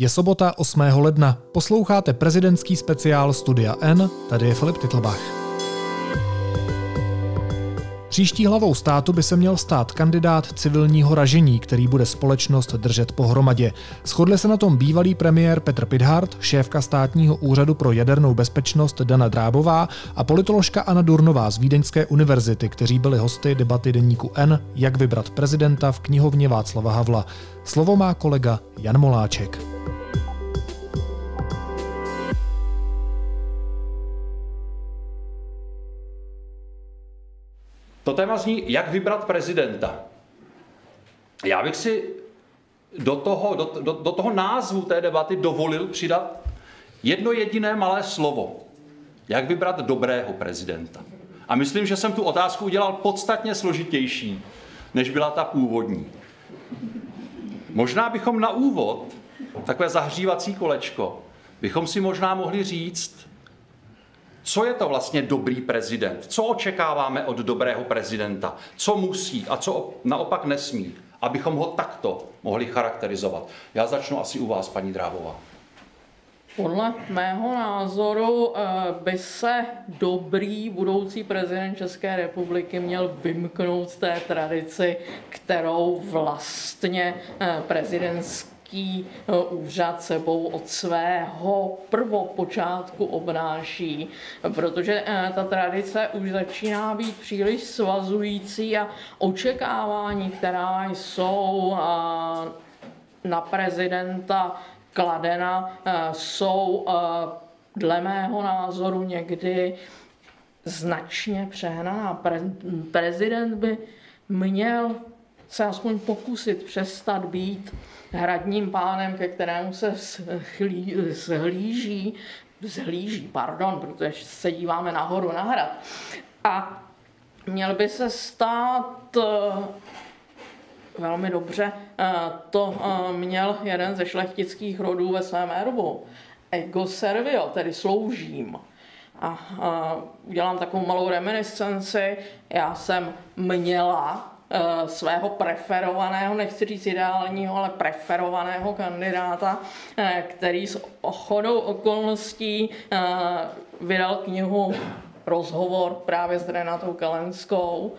Je sobota 8. ledna. Posloucháte prezidentský speciál Studia N, tady je Filip Titlbach. Příští hlavou státu by se měl stát kandidát civilního ražení, který bude společnost držet pohromadě. Shodli se na tom bývalý premiér Petr Pidhart, šéfka státního úřadu pro jadernou bezpečnost Dana Drábová a politoložka Anna Durnová z Vídeňské univerzity, kteří byli hosty debaty deníku N, jak vybrat prezidenta v knihovně Václava Havla. Slovo má kolega Jan Moláček. To téma zní, jak vybrat prezidenta. Já bych si do toho, do, do, do toho názvu té debaty dovolil přidat jedno jediné malé slovo. Jak vybrat dobrého prezidenta. A myslím, že jsem tu otázku udělal podstatně složitější, než byla ta původní. Možná bychom na úvod, takové zahřívací kolečko, bychom si možná mohli říct, co je to vlastně dobrý prezident? Co očekáváme od dobrého prezidenta? Co musí a co naopak nesmí? Abychom ho takto mohli charakterizovat. Já začnu asi u vás, paní Drávová. Podle mého názoru eh, by se dobrý budoucí prezident České republiky měl vymknout té tradici, kterou vlastně eh, prezidentský nějaký eh, úřad sebou od svého prvopočátku obnáší, protože eh, ta tradice už začíná být příliš svazující a očekávání, která jsou eh, na prezidenta kladena, jsou dle mého názoru někdy značně přehnaná. Prezident by měl se aspoň pokusit přestat být hradním pánem, ke kterému se zhlíží, zhlíží, pardon, protože se díváme nahoru na hrad. A měl by se stát eh, velmi dobře, eh, to eh, měl jeden ze šlechtických rodů ve svém erbu. Ego servio, tedy sloužím. A, a udělám takovou malou reminiscenci. Já jsem měla svého preferovaného, nechci říct ideálního, ale preferovaného kandidáta, eh, který s ochodou okolností eh, vydal knihu Rozhovor právě s Renatou Kalenskou.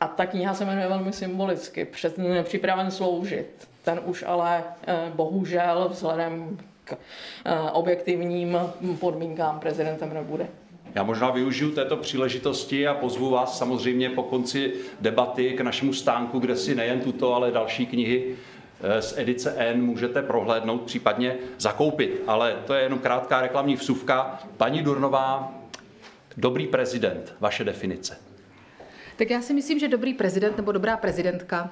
A ta kniha se jmenuje velmi symbolicky, před, připraven sloužit. Ten už ale bohužel vzhledem k objektivním podmínkám prezidentem nebude. Já možná využiju této příležitosti a pozvu vás samozřejmě po konci debaty k našemu stánku, kde si nejen tuto, ale další knihy eh, z edice N můžete prohlédnout, případně zakoupit. Ale to je jenom krátká reklamní vsuvka. Paní Durnová, dobrý prezident, vaše definice. Tak já si myslím, že dobrý prezident nebo dobrá prezidentka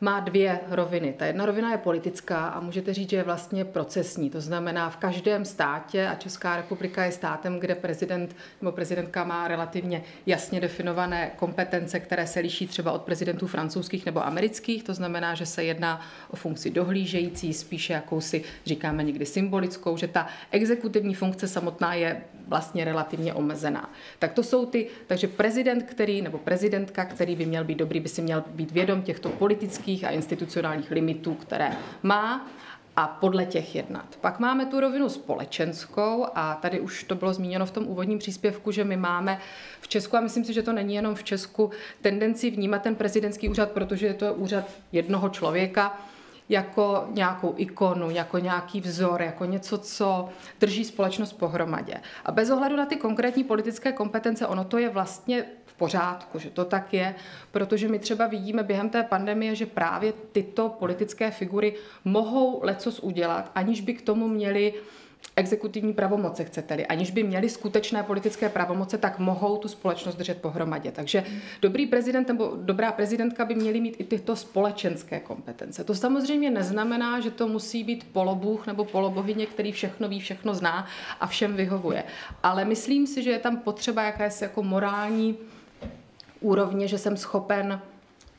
má dvě roviny. Ta jedna rovina je politická a můžete říct, že je vlastně procesní. To znamená, v každém státě, a Česká republika je státem, kde prezident nebo prezidentka má relativně jasně definované kompetence, které se liší třeba od prezidentů francouzských nebo amerických. To znamená, že se jedná o funkci dohlížející, spíše jakousi, říkáme někdy symbolickou, že ta exekutivní funkce samotná je vlastně relativně omezená. Tak to jsou ty, takže prezident, který, nebo prezidentka, který by měl být dobrý, by si měl být vědom těchto politických a institucionálních limitů, které má a podle těch jednat. Pak máme tu rovinu společenskou a tady už to bylo zmíněno v tom úvodním příspěvku, že my máme v Česku, a myslím si, že to není jenom v Česku, tendenci vnímat ten prezidentský úřad, protože je to úřad jednoho člověka, jako nějakou ikonu, jako nějaký vzor, jako něco, co drží společnost pohromadě. A bez ohledu na ty konkrétní politické kompetence, ono to je vlastně pořádku, že to tak je, protože my třeba vidíme během té pandemie, že právě tyto politické figury mohou lecos udělat, aniž by k tomu měli exekutivní pravomoce, chcete-li. Aniž by měli skutečné politické pravomoce, tak mohou tu společnost držet pohromadě. Takže dobrý prezident nebo dobrá prezidentka by měli mít i tyto společenské kompetence. To samozřejmě neznamená, že to musí být polobůh nebo polobohyně, který všechno ví, všechno zná a všem vyhovuje. Ale myslím si, že je tam potřeba jakési jako morální úrovně, že jsem schopen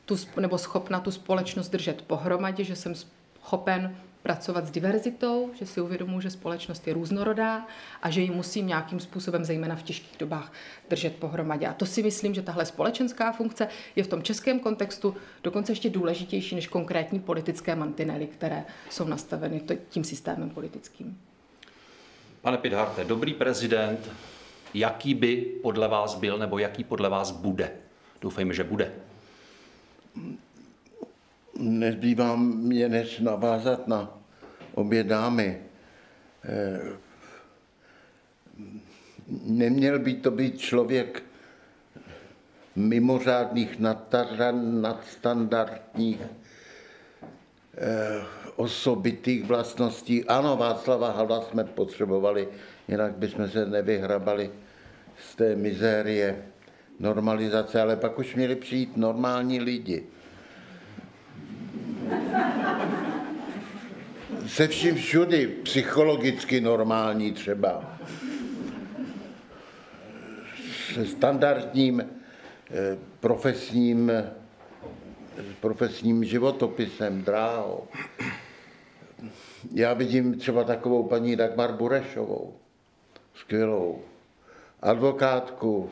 tu, nebo schopna tu společnost držet pohromadě, že jsem schopen pracovat s diverzitou, že si uvědomuji, že společnost je různorodá a že ji musím nějakým způsobem, zejména v těžkých dobách, držet pohromadě. A to si myslím, že tahle společenská funkce je v tom českém kontextu dokonce ještě důležitější než konkrétní politické mantinely, které jsou nastaveny tím systémem politickým. Pane Pidharte, dobrý prezident, jaký by podle vás byl nebo jaký podle vás bude? Doufejme, že bude. Nezbývá mě než navázat na obě dámy. Eh, neměl by to být člověk mimořádných, nadstandardních, eh, osobitých vlastností. Ano, Václava Hala jsme potřebovali, jinak bychom se nevyhrabali z té mizérie normalizace, ale pak už měli přijít normální lidi. Se vším všudy, psychologicky normální třeba. Se standardním eh, profesním, profesním životopisem, dráhou. Já vidím třeba takovou paní Dagmar Burešovou, skvělou, advokátku,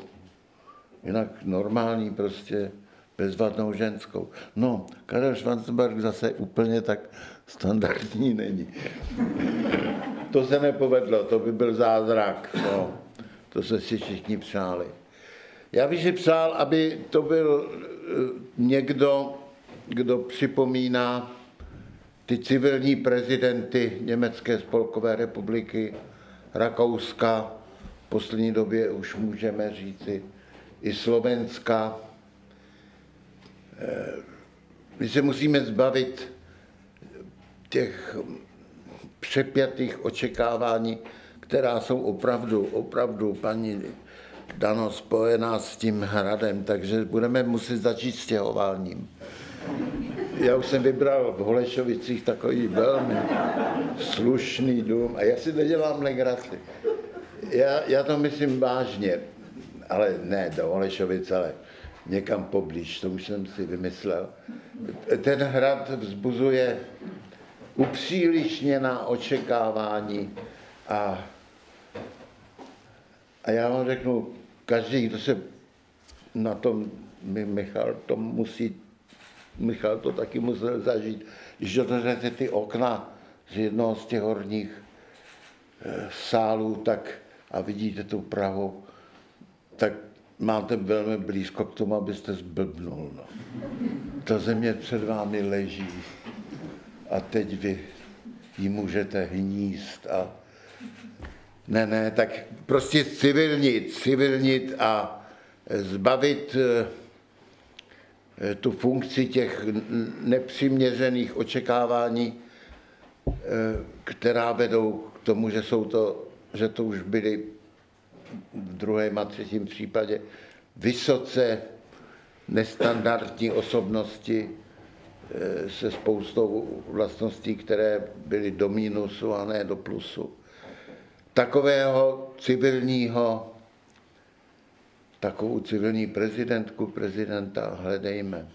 jinak normální prostě, bezvadnou ženskou. No, Karel Schwarzenberg zase úplně tak standardní není. To se nepovedlo, to by byl zázrak. No. To se si všichni přáli. Já bych si přál, aby to byl eh, někdo, kdo připomíná ty civilní prezidenty Německé spolkové republiky, Rakouska, v poslední době už můžeme říci i Slovenska. Eh, my se musíme zbavit těch přepětých očekávání, která jsou opravdu, opravdu, paní Dano, spojená s tím hradem, takže budeme muset začít stěhováním. Já už jsem vybral v Holešovicích takový velmi slušný dům a já si nedělám legraci. Já, já to myslím vážně, ale ne do Holešovic, ale někam poblíž, to už jsem si vymyslel. Ten hrad vzbuzuje upřílišněná očekávání a, a já vám řeknu, každý, kdo se na tom, Michal, to musí Michal to taky musel zažít, když otevřete ty okna z jednoho z těch horních eh, sálů tak a vidíte tu Prahu, tak máte velmi blízko k tomu, abyste zblbnul. No. Ta země před vámi leží a teď vy ji můžete hníst a ne, ne, tak prostě civilnit, civilnit a zbavit eh, Eh, tu funkci těch nepřiměřených očekávání, eh, která vedou k tomu, že, jsou to, že to už byly v druhém a třetím případě vysoce nestandardní osobnosti eh, se spoustou vlastností, které byly do mínusu a ne do plusu. Takového civilního takovou civilní prezidentku, prezidenta hledejme.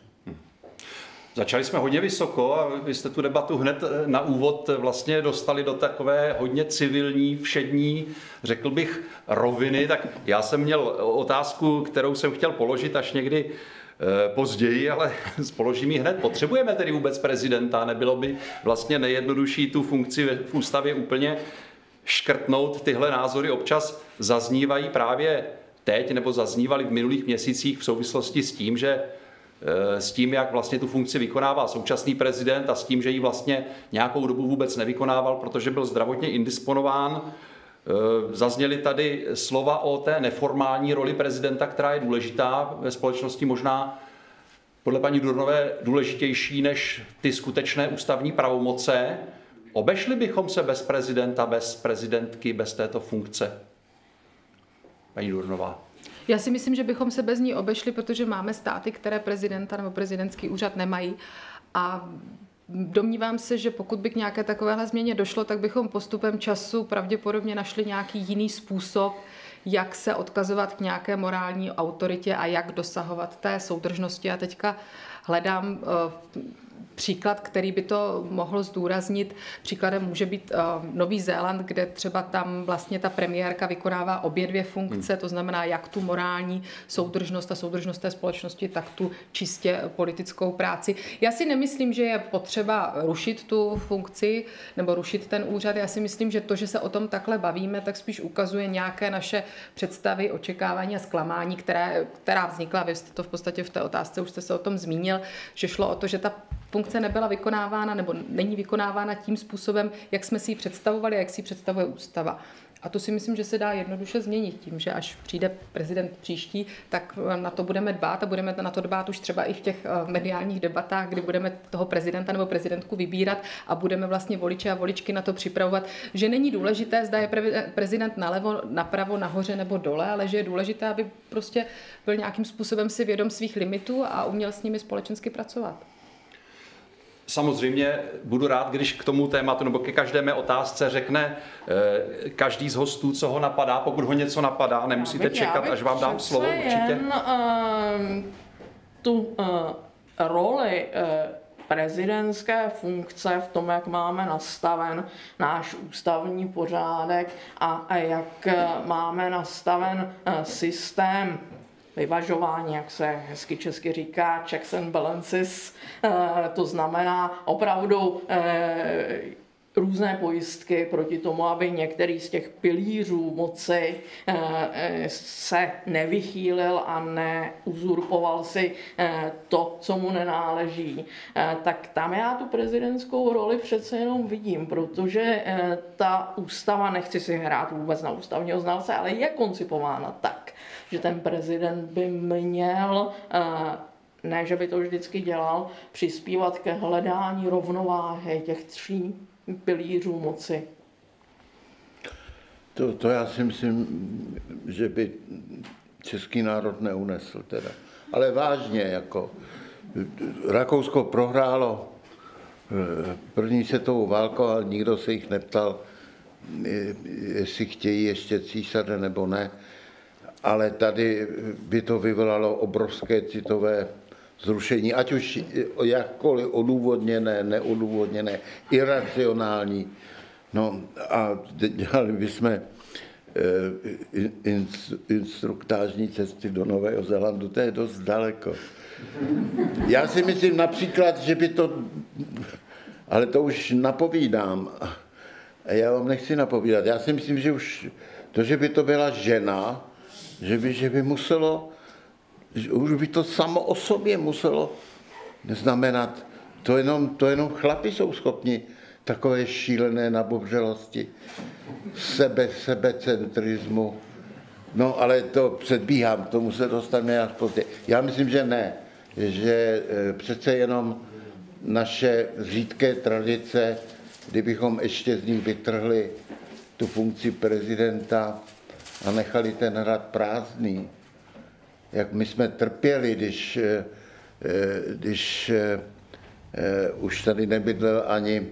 Začali jsme hodně vysoko a vy jste tu debatu hned eh, na úvod vlastně dostali do takové hodně civilní, všední, řekl bych, roviny. Tak já jsem měl otázku, kterou jsem chtěl položit až někdy eh, později, ale položím ji hned. Potřebujeme tedy vůbec prezidenta? Nebylo by vlastně nejjednodušší tu funkci v ústavě úplně škrtnout? Tyhle názory občas zaznívají právě teď nebo zaznívaly v minulých měsících v souvislosti s tím, že eh, s tím, jak vlastně tu funkci vykonává současný prezident a s tím, že ji vlastně nějakou dobu vůbec nevykonával, protože byl zdravotně indisponován. Eh, zazněly tady slova o té neformální roli prezidenta, která je důležitá ve společnosti, možná podle paní Durnové důležitější než ty skutečné ústavní pravomoce. Obešli bychom se bez prezidenta, bez prezidentky, bez této funkce? paní Durnová? Já si myslím, že bychom se bez ní obešli, protože máme státy, které prezidenta nebo prezidentský úřad nemají. A Domnívám se, že pokud by k nějaké takovéhle změně došlo, tak bychom postupem času pravděpodobně našli nějaký jiný způsob, jak se odkazovat k nějaké morální autoritě a jak dosahovat té soudržnosti. A teďka hledám eh, příklad, který by to mohl zdůraznit, příkladem může být Nový Zéland, kde třeba tam vlastně ta premiérka vykonává obě dvě funkce, hmm. to znamená jak tu morální soudržnost a soudržnost té společnosti, tak tu čistě politickou práci. Já si nemyslím, že je potřeba rušit tu funkci nebo rušit ten úřad. Já si myslím, že to, že se o tom takhle bavíme, tak spíš ukazuje nějaké naše představy, očekávání a zklamání, které, která vznikla. Vy jste to v podstatě v té otázce už jste se o tom zmínil, že šlo o to, že ta funkce nebyla vykonávána nebo není vykonávána tím způsobem, jak jsme si ji představovali a jak si ji představuje ústava. A to si myslím, že se dá jednoduše změnit tím, že až přijde prezident příští, tak na to budeme dbát a budeme na to dbát už třeba i v těch eh, mediálních debatách, kdy budeme toho prezidenta nebo prezidentku vybírat a budeme vlastně voliče a voličky na to připravovat, že není důležité, zda je prezident nalevo, napravo, nahoře nebo dole, ale že je důležité, aby prostě byl nějakým způsobem si vědom svých limitů a uměl s nimi společensky pracovat. Samozřejmě budu rád, když k tomu tématu nebo ke každé mé otázce řekne eh, každý z hostů, co ho napadá, pokud ho něco napadá, nemusíte bych, čekat, až vám dám slovo určitě. Jen, uh, tu uh, roli uh, prezidentské funkce v tom, jak máme nastaven náš ústavní pořádek a, a jak máme nastaven systém vyvažování, jak se hezky česky říká, checks and balances, eh, to znamená opravdu eh, různé pojistky proti tomu, aby některý z těch pilířů moci eh, se nevychýlil a neuzurpoval si to, co mu nenáleží, tak tam já tu prezidentskou roli přece jenom vidím, protože ta ústava, nechci si hrát vůbec na ústavního znalce, ale je koncipována tak, že ten prezident by měl, eh, ne že by to vždycky dělal, přispívat ke hledání rovnováhy těch tří pilířů moci. To, to já si myslím, že by český národ neunesl teda. Ale vážně, jako Rakousko prohrálo eh, první světovou válku, ale nikdo se jich neptal, jestli chtějí ještě císaře nebo ne ale tady by to vyvolalo obrovské citové zrušení, ať už jakkoliv odůvodněné, neodůvodněné, iracionální. No a dělali bychom eh, instruktážní cesty do Nového Zélandu, to je dost daleko. Já si myslím například, že by to, ale to už napovídám, já vám nechci napovídat, já si myslím, že už to, že by to byla žena, že by, že by muselo, že už by to samo o sobě muselo znamenat, to jenom, to jenom chlapi jsou schopni takové šílené nabobřelosti, sebe, sebecentrismu. No ale to předbíhám, tomu se dostaneme až později. Já myslím, že ne, že e, přece jenom naše řídké tradice, kdybychom ještě z nich vytrhli tu funkci prezidenta, a nechali ten hrad prázdný. Jak my jsme trpěli, když, eh, eh, když eh, už tady nebydlel ani,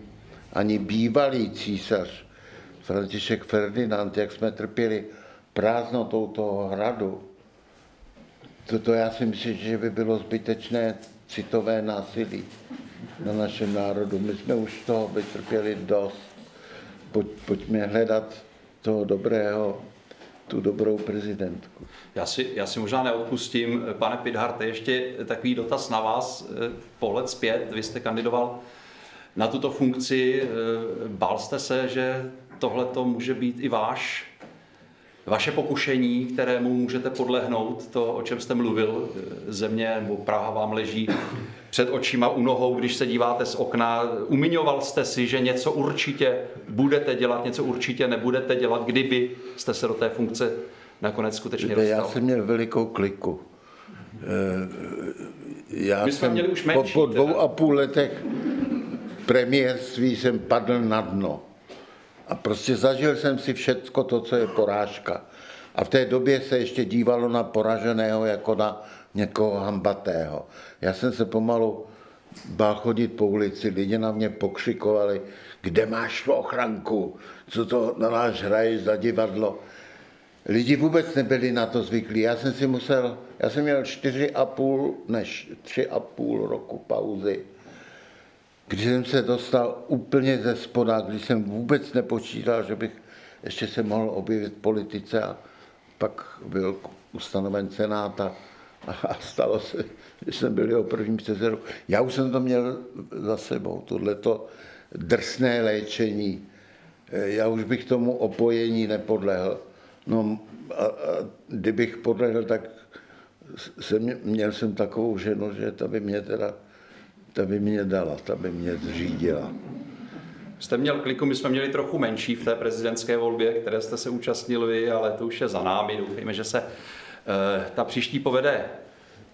ani bývalý císař František Ferdinand, jak jsme trpěli prázdnotou toho hradu. Toto já si myslím, že by bylo zbytečné citové násilí na našem národu. My jsme už toho vytrpěli dost. Pojď, pojďme hledat toho dobrého tu dobrou prezidentku. Já si, já si možná neodpustím, pane Pidharte, ještě takový dotaz na vás, pohled zpět. Vy jste kandidoval na tuto funkci. Bál jste se, že tohle to může být i váš, vaše pokušení, kterému můžete podlehnout, to, o čem jste mluvil, eh, země nebo Praha vám leží před očima u nohou, když se díváte z okna. Umiňoval jste si, že něco určitě budete dělat, něco určitě nebudete dělat, kdyby jste se do té funkce nakonec skutečně dostal? Já jsem měl velikou kliku. Eh, já My jsme jsem měli už menší, po, po dvou a půl letech premiérství jsem padl na dno. A prostě zažil jsem si všecko to, co je porážka. A v té době se ještě dívalo na poraženého jako na někoho hambatého. Já jsem se pomalu bál chodit po ulici, lidi na mě pokřikovali, kde máš tu ochranku, co to na náš hraje za divadlo. Lidi vůbec nebyli na to zvyklí. Já jsem si musel, já jsem měl čtyři a půl, než tři a půl roku pauzy. Když jsem se dostal úplně ze spoda, když jsem vůbec nepočítal, že bych ještě se mohl objevit v politice a pak byl ustanoven senát a, a stalo se, že jsem byl jeho prvním předsedou. Já už jsem to měl za sebou, tohleto drsné léčení. Já už bych tomu opojení nepodlehl. No a, a kdybych podlehl, tak jsem, měl jsem takovou ženu, že ta by mě teda, ta by mě dala, ta by mě zřídila. Jste měl kliku, my jsme měli trochu menší v té prezidentské volbě, které jste se účastnili ale to už je za námi. Doufejme, že se e, ta příští povede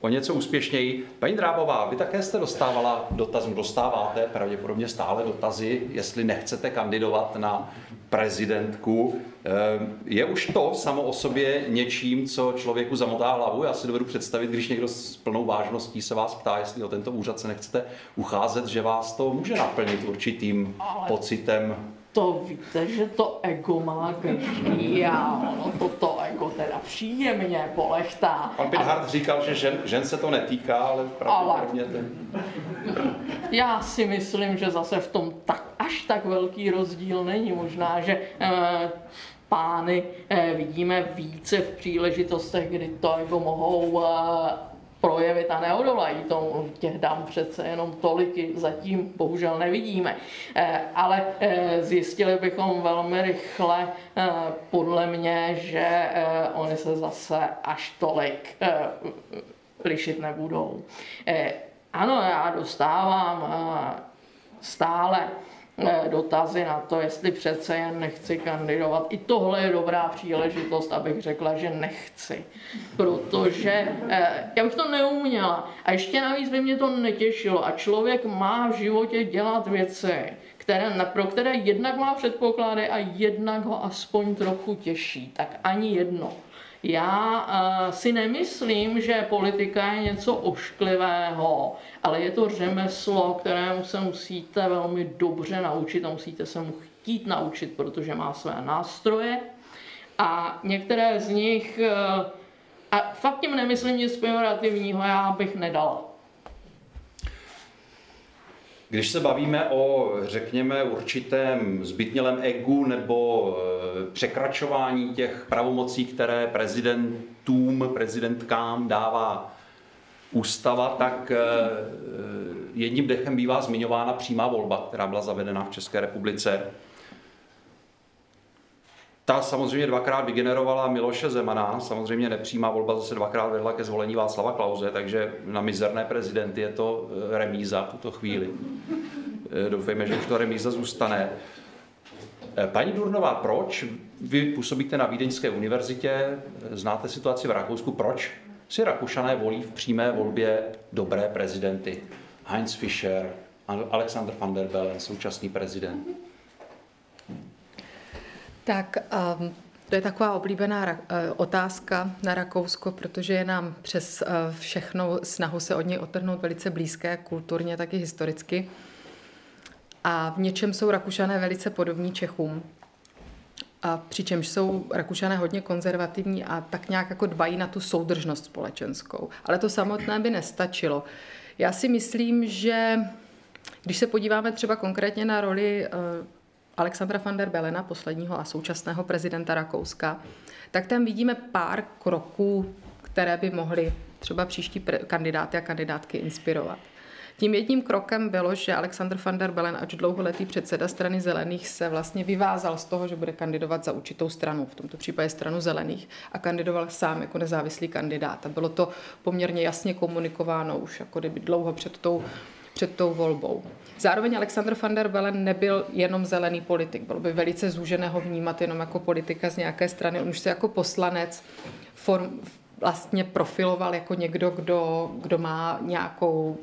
o něco úspěšněji. Paní Drábová, vy také jste dostávala dotaz, dostáváte pravděpodobně stále dotazy, jestli nechcete kandidovat na prezidentku. Ehm, je už to samo o sobě něčím, co člověku zamotá hlavu? Já si dovedu představit, když někdo s plnou vážností se vás ptá, jestli o tento úřad se nechcete ucházet, že vás to může naplnit určitým pocitem to víte, že to ego má každý a ono to, to ego teda příjemně polechtá. Pan Pinhart říkal, že žen, žen se to netýká, ale pravděpodobně ale... ten... Já si myslím, že zase v tom tak, až tak velký rozdíl není. Možná, že eh, pány eh, vidíme více v příležitostech, kdy to ego mohou eh, projevit a neodolají tomu. Těch dám přece jenom tolik zatím bohužel nevidíme. Eh, ale eh, zjistili bychom velmi rychle, eh, podle mě, že oni se zase až tolik lišit nebudou. Ano, já dostávám stále dotazy na to, jestli přece jen nechci kandidovat. I tohle je dobrá příležitost, abych řekla, že nechci. Protože eh, já bych to neuměla. A ještě navíc by mě to netěšilo. A člověk má v životě dělat věci, které, pro které jednak má předpoklady a jednak ho aspoň trochu těší. Tak ani jedno. Já uh, si nemyslím, že politika je něco ošklivého, ale je to řemeslo, kterému se musíte velmi dobře naučit a musíte se mu chtít naučit, protože má své nástroje a některé z nich, uh, a fakt tím nemyslím nic pejorativního, já bych nedala. Když se bavíme o, řekněme, určitém zbytnělém egu nebo e, překračování těch pravomocí, které prezidentům, prezidentkám dává ústava, tak e, jedním dechem bývá zmiňována přímá volba, která byla zavedena v České republice ta samozřejmě dvakrát vygenerovala Miloše Zemana, samozřejmě nepřímá volba zase dvakrát vedla ke zvolení Václava Klauze, takže na mizerné prezidenty je to eh, remíza v tuto chvíli. Eh, doufejme, že už to remíza zůstane. Eh, paní Durnová, proč vy působíte na Vídeňské univerzitě, znáte situaci v Rakousku, proč si Rakušané volí v přímé volbě dobré prezidenty? Heinz Fischer, Alexander van der Bellen, současný prezident. Tak um, to je taková oblíbená uh, otázka na Rakousko, protože je nám přes uh, všechno snahu se od něj otrhnout velice blízké kulturně, tak i historicky. A v něčem jsou Rakušané velice podobní Čechům. A přičemž jsou Rakušané hodně konzervativní a tak nějak jako dbají na tu soudržnost společenskou. Ale to samotné by nestačilo. Já si myslím, že když se podíváme třeba konkrétně na roli uh, Alexandra van der Belena, posledního a současného prezidenta Rakouska, tak tam vidíme pár kroků, které by mohly třeba příští kandidáty a kandidátky inspirovat. Tím jedním krokem bylo, že Alexander van der Bellen, ač dlouholetý předseda strany zelených, se vlastně vyvázal z toho, že bude kandidovat za určitou stranu, v tomto případě stranu zelených, a kandidoval sám jako nezávislý kandidát. A bylo to poměrně jasně komunikováno už jako kdyby dlouho před tou před tou volbou. Zároveň Alexander van der Bellen nebyl jenom zelený politik. Bylo by velice zúžené ho vnímat jenom jako politika z nějaké strany. On už se jako poslanec form, vlastně profiloval jako někdo, kdo, kdo má nějakou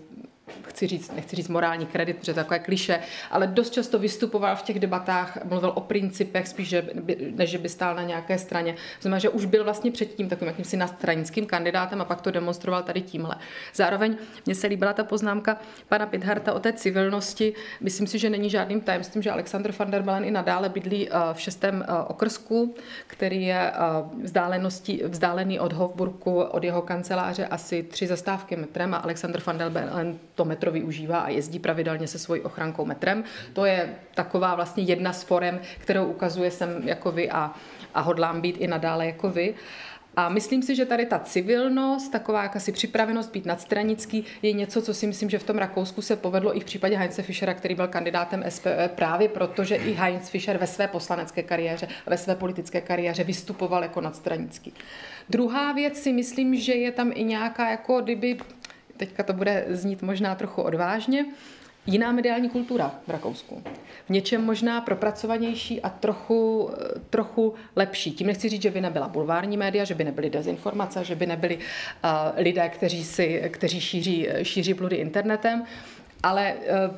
chci říct, nechci říct morální kredit, protože to je takové kliše, ale dost často vystupoval v těch debatách, mluvil o principech, spíš, že by, než že by stál na nějaké straně. Znamená, že už byl vlastně předtím takovým jakýmsi nastranickým kandidátem a pak to demonstroval tady tímhle. Zároveň mně se líbila ta poznámka pana Pidharta o té civilnosti. Myslím si, že není žádným tajemstvím, že Alexander van der Bellen i nadále bydlí eh, v šestém eh, okrsku, který je eh, vzdálenosti, vzdálený od Hofburku, od jeho kanceláře asi tři zastávky metrem a Alexander van der Bellen to metro využívá a jezdí pravidelně se svojí ochrankou metrem. To je taková vlastně jedna z forem, kterou ukazuje jsem jako vy a, a hodlám být i nadále jako vy. A myslím si, že tady ta civilnost, taková jakási připravenost být nadstranický, je něco, co si myslím, že v tom Rakousku se povedlo i v případě Heinze Fischera, který byl kandidátem SPE, právě proto, že i Heinz Fischer ve své poslanecké kariéře, ve své politické kariéře vystupoval jako nadstranický. Druhá věc si myslím, že je tam i nějaká, jako kdyby, teďka to bude znít možná trochu odvážně, jiná mediální kultura v Rakousku. V něčem možná propracovanější a trochu, trochu lepší. Tím nechci říct, že by nebyla bulvární média, že by nebyly dezinformace, že by nebyli uh, lidé, kteří, si, kteří šíří, šíří bludy internetem, ale uh,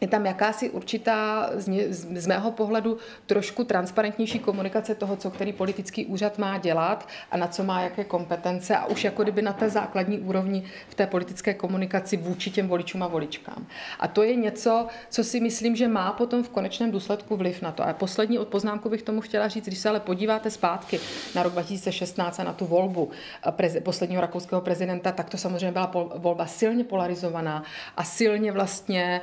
je tam jakási určitá, z mého pohledu, trošku transparentnější komunikace toho, co který politický úřad má dělat a na co má jaké kompetence a už jako kdyby na té základní úrovni v té politické komunikaci vůči těm voličům a voličkám. A to je něco, co si myslím, že má potom v konečném důsledku vliv na to. A poslední poznámku bych tomu chtěla říct, když se ale podíváte zpátky na rok 2016 a na tu volbu prezi, posledního rakouského prezidenta, tak to samozřejmě byla volba silně polarizovaná a silně vlastně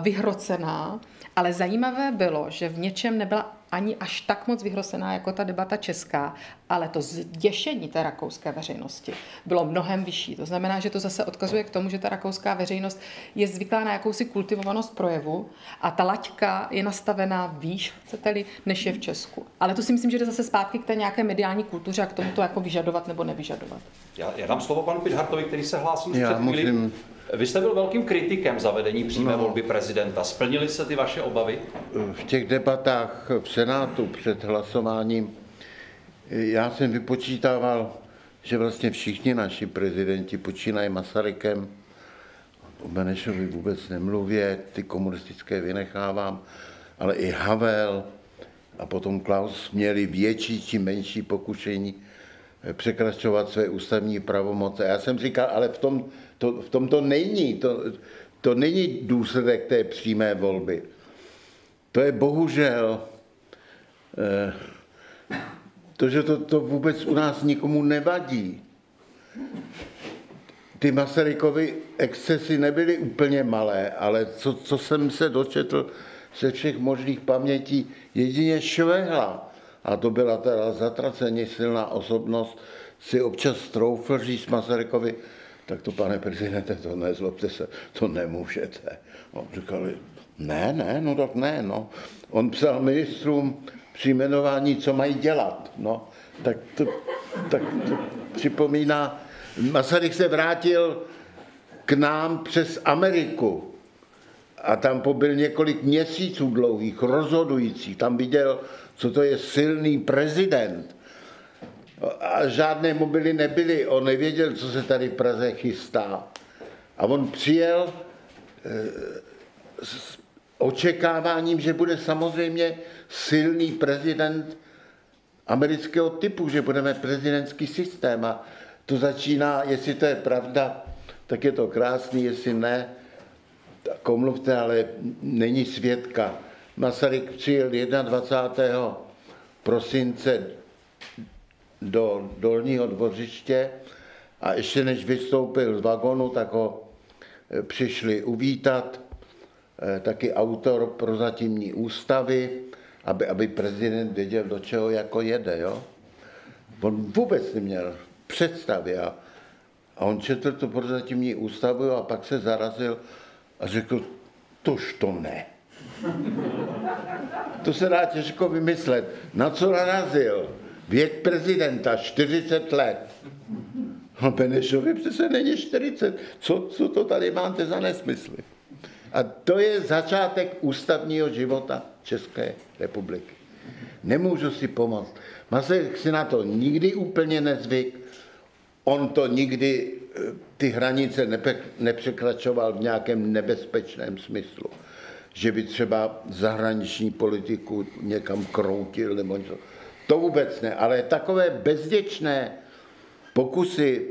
vyhrazená vyhrocená, ale zajímavé bylo, že v něčem nebyla ani až tak moc vyhrocená jako ta debata česká, ale to zděšení té rakouské veřejnosti bylo mnohem vyšší. To znamená, že to zase odkazuje k tomu, že ta rakouská veřejnost je zvyklá na jakousi kultivovanost projevu a ta laťka je nastavená výš, chcete-li, než je v Česku. Ale to si myslím, že jde zase zpátky k té nějaké mediální kultuře a k tomu to jako vyžadovat nebo nevyžadovat. Já, já dám slovo panu Pithartovi, který se hlásí já před musím vy jste byl velkým kritikem zavedení přímé no, volby prezidenta. Splnily se ty vaše obavy? V těch debatách v Senátu před hlasováním já jsem vypočítával, že vlastně všichni naši prezidenti, počínají Masarykem, o Benešovi vůbec nemluvě, ty komunistické vynechávám, ale i Havel a potom Klaus měli větší či menší pokušení překračovat své ústavní pravomoce. Já jsem říkal, ale v tom to, v tom to není. To, to není důsledek té přímé volby. To je bohužel eh, to, že to, to vůbec u nás nikomu nevadí. Ty Masarykovy excesy nebyly úplně malé, ale co, co jsem se dočetl ze všech možných pamětí, jedině Švehla, a to byla teda zatraceně silná osobnost, si občas stroufl říct Masarykovi, tak to, pane prezidente, to nezlobte se, to nemůžete. On říkali, ne, ne, no tak ne, no. On psal ministrům při jmenování, co mají dělat, no. Tak to, tak to připomíná, Masaryk se vrátil k nám přes Ameriku a tam pobyl několik měsíců dlouhých, rozhodujících. Tam viděl, co to je silný prezident a žádné mobily nebyly. On nevěděl, co se tady v Praze chystá. A on přijel eh, s očekáváním, že bude samozřejmě silný prezident amerického typu, že budeme prezidentský systém. A to začíná, jestli to je pravda, tak je to krásný, jestli ne, tak omluvte, ale není svědka. Masaryk přijel 21. prosince do dolního dvořiště a ještě než vystoupil z vagonu, tak ho e, přišli uvítat taky autor prozatímní ústavy, aby, aby prezident věděl, do čeho jako jede. Jo? On vůbec neměl představy a, a on četl tu prozatímní ústavu a pak se zarazil a řekl, tož to ne. To se dá těžko vymyslet. Na co narazil? Věk prezidenta 40 let. A Benešovi přece není 40. Co, co to tady máte za nesmysly? A to je začátek ústavního života České republiky. Nemůžu si pomoct. Masaryk si na to nikdy úplně nezvyk. On to nikdy eh, ty hranice nepřekračoval v nějakém nebezpečném smyslu. Že by třeba zahraniční politiku někam kroutil nebo něco. To vůbec ne, ale takové bezděčné pokusy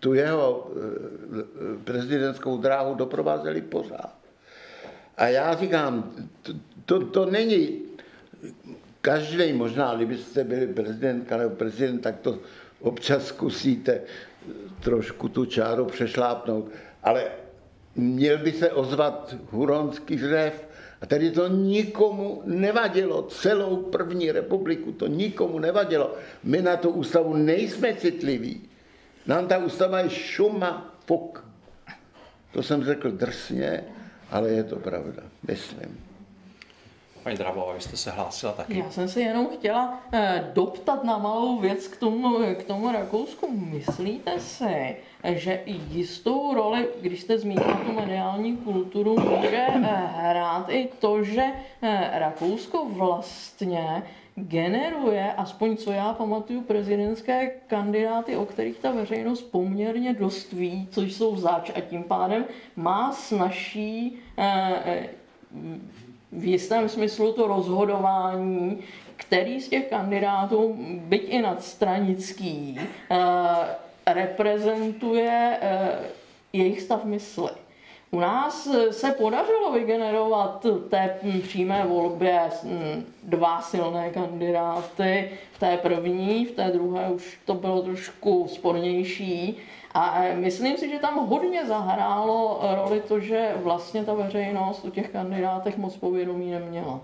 tu jeho eh, prezidentskou dráhu doprovázely pořád. A já říkám, to, to, to není, každý možná, kdybyste byli prezident nebo prezident, tak to občas zkusíte trošku tu čáru přešlápnout, ale měl by se ozvat huronský řev, a tady to nikomu nevadilo, celou první republiku to nikomu nevadilo. My na tu ústavu nejsme citliví. Nám ta ústava je šuma, fuk. To jsem řekl drsně, ale je to pravda, myslím. Paní Dravová, vy jste se hlásila taky. Já jsem se jenom chtěla eh, doptat na malou věc k tomu, k tomu Rakousku. Myslíte si, že jistou roli, když jste zmínila tu mediální kulturu, může eh, hrát i to, že eh, Rakousko vlastně generuje, aspoň co já pamatuju, prezidentské kandidáty, o kterých ta veřejnost poměrně dost ví, což jsou zač a tím pádem má snažší eh, v jistém smyslu to rozhodování, který z těch kandidátů, byť i nadstranický, reprezentuje jejich stav mysli. U nás se podařilo vygenerovat té přímé volbě dva silné kandidáty. V té první, v té druhé už to bylo trošku spornější. A myslím si, že tam hodně zahrálo roli to, že vlastně ta veřejnost o těch kandidátech moc povědomí neměla.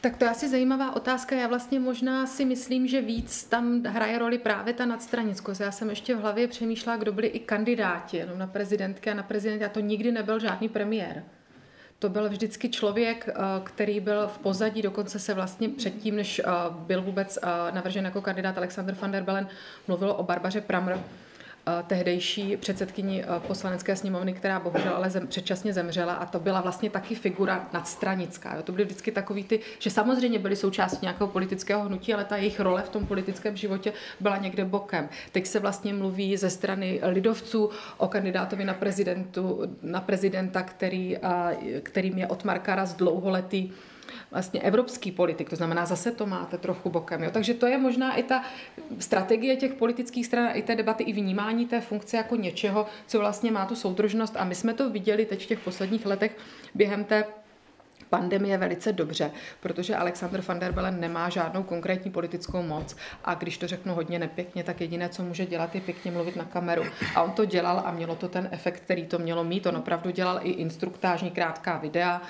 Tak to je asi zajímavá otázka. Já vlastně možná si myslím, že víc tam hraje roli právě ta nadstranickost. Já jsem ještě v hlavě přemýšlela, kdo byli i kandidáti jenom na prezidentky a na prezidenta. A to nikdy nebyl žádný premiér. To byl vždycky člověk, eh, který byl v pozadí, dokonce se vlastně předtím, než eh, byl vůbec eh, navržen jako kandidát Alexander van der Bellen, mluvilo o Barbaře Pramr, tehdejší předsedkyni poslanecké sněmovny, která bohužel ale zem, předčasně zemřela a to byla vlastně taky figura nadstranická. Jo. To byly vždycky takový ty, že samozřejmě byly součástí nějakého politického hnutí, ale ta jejich role v tom politickém životě byla někde bokem. Teď se vlastně mluví ze strany lidovců o kandidátovi na, prezidentu, na prezidenta, který, kterým je Otmar Karas dlouholetý vlastně evropský politik, to znamená, zase to máte trochu bokem. Jo? Takže to je možná i ta strategie těch politických stran, i té debaty, i vnímání té funkce jako něčeho, co vlastně má tu soudržnost. A my jsme to viděli teď v těch posledních letech během té pandemie velice dobře, protože Alexander van der Bellen nemá žádnou konkrétní politickou moc a když to řeknu hodně nepěkně, tak jediné, co může dělat, je pěkně mluvit na kameru. A on to dělal a mělo to ten efekt, který to mělo mít. On opravdu dělal i instruktážní krátká videa,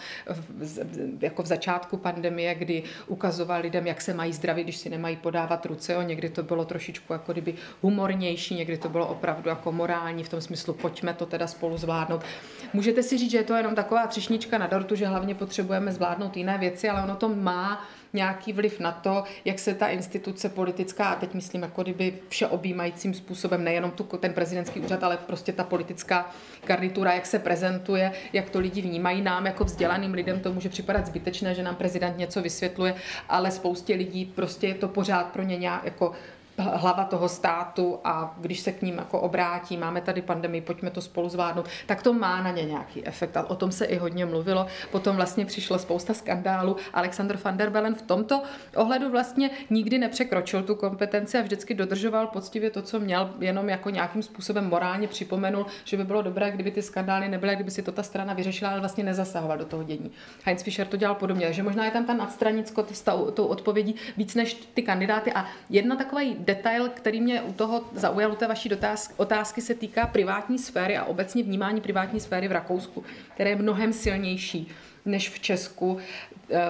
jako v začátku pandemie, kdy ukazoval lidem, jak se mají zdravit, když si nemají podávat ruce. Jo. Někdy to bylo trošičku jako kdyby humornější, někdy to bylo opravdu jako morální, v tom smyslu pojďme to teda spolu zvládnout. Můžete si říct, že je to jenom taková třešnička na dortu, že hlavně potřebuje potřebujeme zvládnout jiné věci, ale ono to má nějaký vliv na to, jak se ta instituce politická, a teď myslím jako kdyby všeobjímajícím způsobem, nejenom tu, ten prezidentský úřad, ale prostě ta politická garnitura, jak se prezentuje, jak to lidi vnímají. Nám jako vzdělaným lidem to může připadat zbytečné, že nám prezident něco vysvětluje, ale spoustě lidí prostě je to pořád pro ně nějak jako hlava toho státu a když se k ním jako obrátí, máme tady pandemii, pojďme to spolu zvládnout, tak to má na ně nějaký efekt. A o tom se i hodně mluvilo. Potom vlastně přišlo spousta skandálů. Alexander van der Bellen v tomto ohledu vlastně nikdy nepřekročil tu kompetenci a vždycky dodržoval poctivě to, co měl, jenom jako nějakým způsobem morálně připomenul, že by bylo dobré, kdyby ty skandály nebyly, kdyby si to ta strana vyřešila, ale vlastně nezasahoval do toho dění. Heinz Fischer to dělal podobně, takže možná je tam ta nadstranickost tou odpovědí víc než ty kandidáty. A jedna taková detail, který mě u toho zaujal, u té vaší otázky, se týká privátní sféry a obecně vnímání privátní sféry v Rakousku, které je mnohem silnější než v Česku. Eh,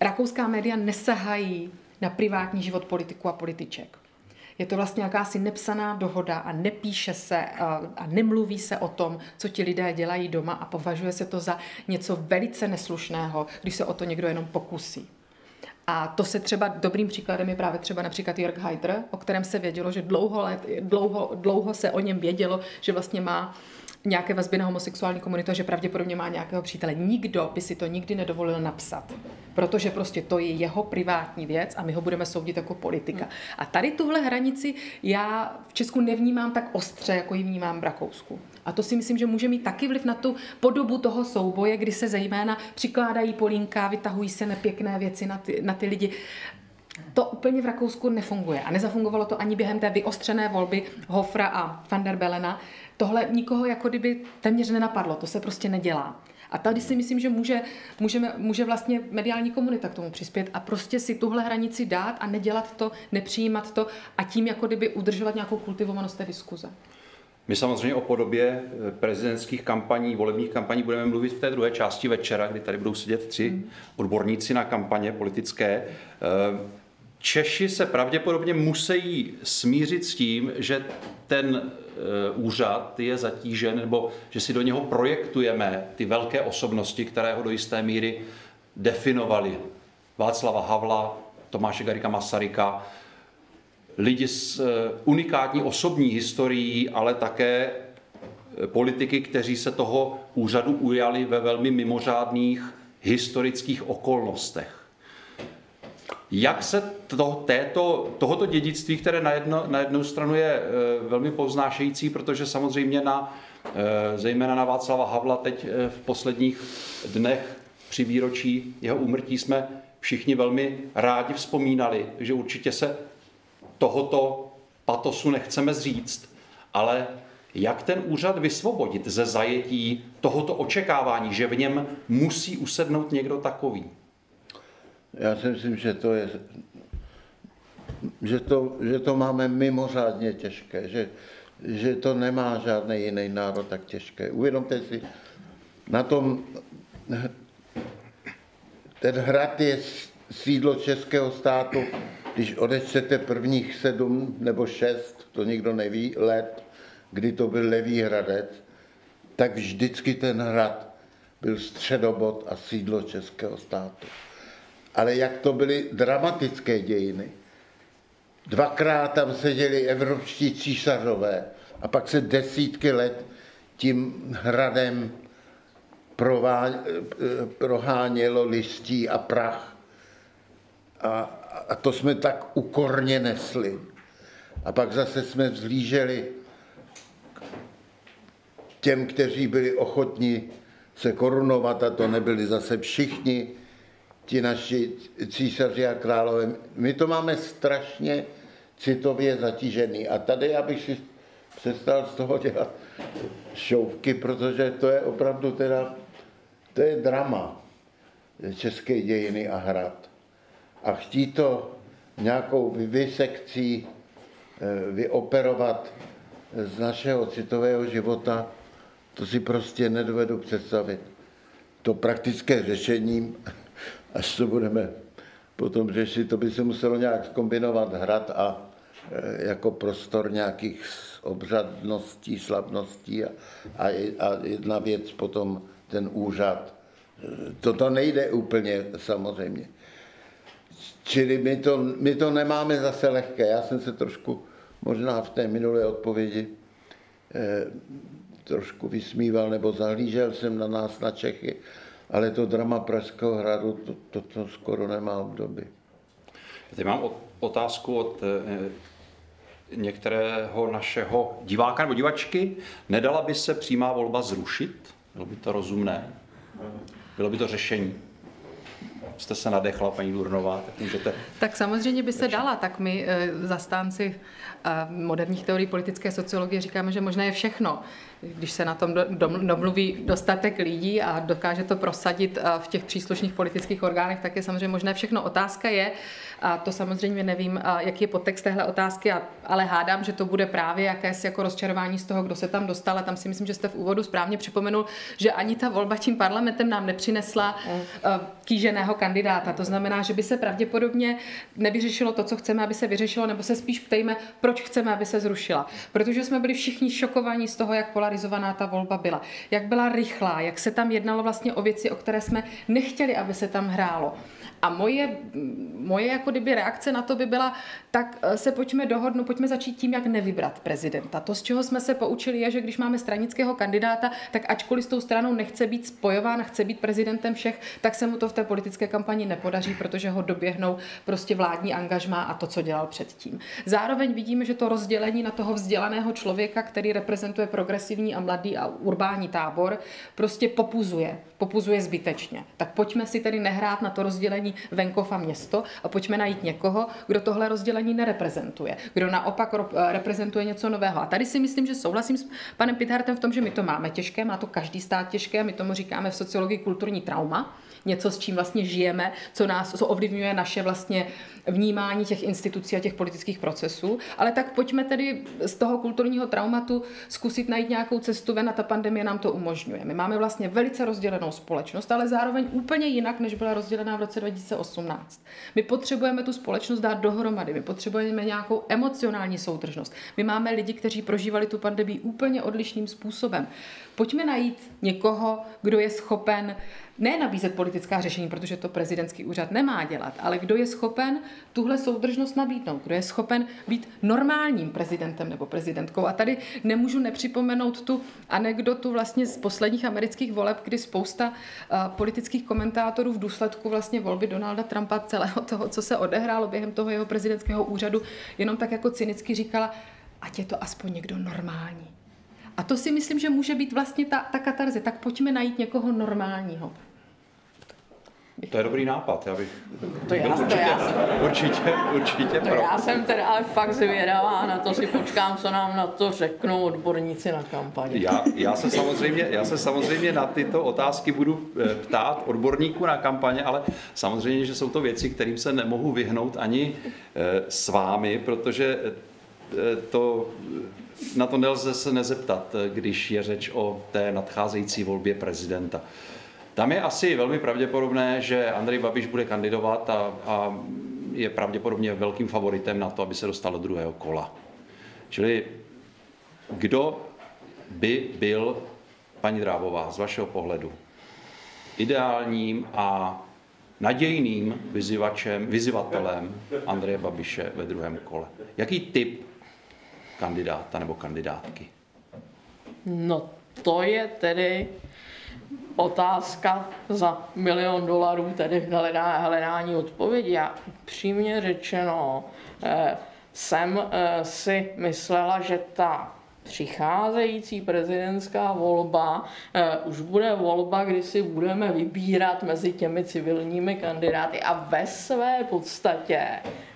rakouská média nesahají na privátní život politiku a političek. Je to vlastně jakási nepsaná dohoda a nepíše se a, a nemluví se o tom, co ti lidé dělají doma a považuje se to za něco velice neslušného, když se o to někdo jenom pokusí. A to se třeba dobrým příkladem je právě třeba například Jörg Heider, o kterém se vědělo, že dlouho, let, dlouho, dlouho se o něm vědělo, že vlastně má nějaké vazby na homosexuální komunitu, že pravděpodobně má nějakého přítele. Nikdo by si to nikdy nedovolil napsat, protože prostě to je jeho privátní věc a my ho budeme soudit jako politika. A tady tuhle hranici já v Česku nevnímám tak ostře, jako ji vnímám v Rakousku. A to si myslím, že může mít taky vliv na tu podobu toho souboje, kdy se zejména přikládají polínka, vytahují se nepěkné věci na ty, na ty lidi. To úplně v Rakousku nefunguje a nezafungovalo to ani během té vyostřené volby Hofra a van der Belena. Tohle nikoho jako kdyby téměř nenapadlo, to se prostě nedělá. A tady si myslím, že může, můžeme, může vlastně mediální komunita k tomu přispět a prostě si tuhle hranici dát a nedělat to, nepřijímat to a tím jako kdyby udržovat nějakou kultivovanost té diskuze. My samozřejmě o podobě eh, prezidentských kampaní, volebních kampaní budeme mluvit v té druhé části večera, kdy tady budou sedět tři odborníci na kampaně politické. Eh, Češi se pravděpodobně musí smířit s tím, že ten eh, úřad je zatížen, nebo že si do něho projektujeme ty velké osobnosti, které ho do jisté míry definovali. Václava Havla, Tomáše Garika Masaryka, lidi s eh, unikátní osobní historií, ale také eh, politiky, kteří se toho úřadu ujali ve velmi mimořádných historických okolnostech. Jak se to, této, tohoto dědictví, které na, jedno, na jednu stranu je e, velmi povznášející, protože samozřejmě na, e, zejména na Václava Havla teď e, v posledních dnech při výročí jeho úmrtí jsme všichni velmi rádi vzpomínali, že určitě se tohoto patosu nechceme zříct, ale jak ten úřad vysvobodit ze zajetí tohoto očekávání, že v něm musí usednout někdo takový? Já si myslím, že to je, že to, že to máme mimořádně těžké, že, že to nemá žádný jiný národ tak těžké. Uvědomte si, na tom, ten hrad je sídlo českého státu, když odečtete prvních sedm nebo šest, to nikdo neví, let, kdy to byl Levý hradec, tak vždycky ten hrad byl středobod a sídlo českého státu. Ale jak to byly dramatické dějiny. Dvakrát tam seděli evropští císařové a pak se desítky let tím hradem prohánělo listí a prach. A a to jsme tak ukorně nesli. A pak zase jsme vzlíželi těm, kteří byli ochotní se korunovat, a to nebyli zase všichni, ti naši císaři a králové. My to máme strašně citově zatížený. A tady já bych si přestal z toho dělat šouvky, protože to je opravdu teda, to je drama české dějiny a hrad a chtít to nějakou vysekcí eh, vyoperovat z našeho citového života, to si prostě nedovedu představit. To praktické řešení, až to budeme potom řešit, to by se muselo nějak zkombinovat hrad a eh, jako prostor nějakých obřadností, slavností a, a, a jedna věc potom ten úřad. Eh, Toto nejde úplně samozřejmě. Čili my to, my to nemáme zase lehké. Já jsem se trošku možná v té minulé odpovědi eh, trošku vysmíval nebo zahlížel jsem na nás, na Čechy, ale to drama Pražského hradu, to, to, to skoro nemá obdoby. Teď mám otázku od eh, některého našeho diváka nebo divačky. Nedala by se přímá volba zrušit? Bylo by to rozumné? Bylo by to řešení? Jste se nadechla, paní Durnová, tak můžete... Tak samozřejmě by se dala, tak my eh, zastánci eh, moderních teorií politické sociologie říkáme, že možná je všechno když se na tom domluví dostatek lidí a dokáže to prosadit eh, v těch příslušných politických orgánech, tak je samozřejmě možné všechno. Otázka je, a to samozřejmě nevím, jaký je podtext téhle otázky, ale hádám, že to bude právě jakési jako rozčarování z toho, kdo se tam dostal. A tam si myslím, že jste v úvodu správně připomenul, že ani ta volba tím parlamentem nám nepřinesla eh, kýženého kandidáta. To znamená, že by se pravděpodobně nevyřešilo to, co chceme, aby se vyřešilo, nebo se spíš ptejme, proč chceme, aby se zrušila. Protože jsme byli všichni šokovaní z toho, jak polarizovaná ta volba byla. Jak byla rychlá, jak se tam jednalo vlastně o věci, o které jsme nechtěli, aby se tam hrálo. A moje, moje jako kdyby reakce na to by byla, tak eh, se pojďme dohodnout, pojďme začít tím, jak nevybrat prezidenta. To, z čeho jsme se poučili, je, že když máme stranického kandidáta, tak ačkoliv s tou stranou nechce být spojován, chce být prezidentem všech, tak se mu to v té politické kampani nepodaří, protože ho doběhnou prostě vládní angažmá a to, co dělal předtím. Zároveň vidíme, že to rozdělení na toho vzdělaného člověka, který reprezentuje progresivní a mladý a urbání tábor, prostě popuzuje. Popuzuje zbytečně. Tak pojďme si tedy nehrát na to rozdělení rozdělení venkov a město a pojďme najít někoho, kdo tohle rozdělení nereprezentuje, kdo naopak reprezentuje něco nového. A tady si myslím, že souhlasím s panem Pithartem v tom, že my to máme těžké, má to každý stát těžké, my tomu říkáme v sociologii kulturní trauma, něco, s čím vlastně žijeme, co nás, co ovlivňuje naše vlastně vnímání těch institucí a těch politických procesů. Ale tak pojďme tedy z toho kulturního traumatu zkusit najít nějakou cestu ven a ta pandemie nám to umožňuje. My máme vlastně velice rozdělenou společnost, ale zároveň úplně jinak, než byla rozdělená v roce 2018. My potřebujeme tu společnost dát dohromady, my potřebujeme nějakou emocionální soudržnost. My máme lidi, kteří prožívali tu pandemii úplně odlišným způsobem. Pojďme najít někoho, kdo je schopen ne nabízet politická řešení, protože to prezidentský úřad nemá dělat, ale kdo je schopen tuhle soudržnost nabídnout, kdo je schopen být normálním prezidentem nebo prezidentkou. A tady nemůžu nepřipomenout tu anekdotu vlastně z posledních amerických voleb, kdy spousta uh, politických komentátorů v důsledku vlastně volby Donalda Trumpa celého toho, co se odehrálo během toho jeho prezidentského úřadu, jenom tak jako cynicky říkala, ať je to aspoň někdo normální. A to si myslím, že může být vlastně ta, ta katarze. Tak pojďme najít někoho normálního. To je dobrý nápad, já bych to já, určitě, to já jsem, určitě, určitě to pro. já jsem teda ale fakt zvědavá, na to si počkám, co nám na to řeknou odborníci na kampani. Já, já, se samozřejmě, já se samozřejmě na tyto otázky budu eh, ptát odborníků na kampaně, ale samozřejmě, že jsou to věci, kterým se nemohu vyhnout ani eh, s vámi, protože eh, to, na to nelze se nezeptat, když je řeč o té nadcházející volbě prezidenta. Tam je asi velmi pravděpodobné, že Andrej Babiš bude kandidovat a, a je pravděpodobně velkým favoritem na to, aby se dostal do druhého kola. Čili kdo by byl, paní Drábová, z vašeho pohledu, ideálním a nadějným vyzivačem, vyzivatelem Andreje Babiše ve druhém kole? Jaký typ kandidáta nebo kandidátky? No to je tedy otázka za milion dolarů, tedy hledá, hledání odpovědi. Já přímě řečeno eh, jsem eh, si myslela, že ta přicházející prezidentská volba eh, už bude volba, kdy si budeme vybírat mezi těmi civilními kandidáty a ve své podstatě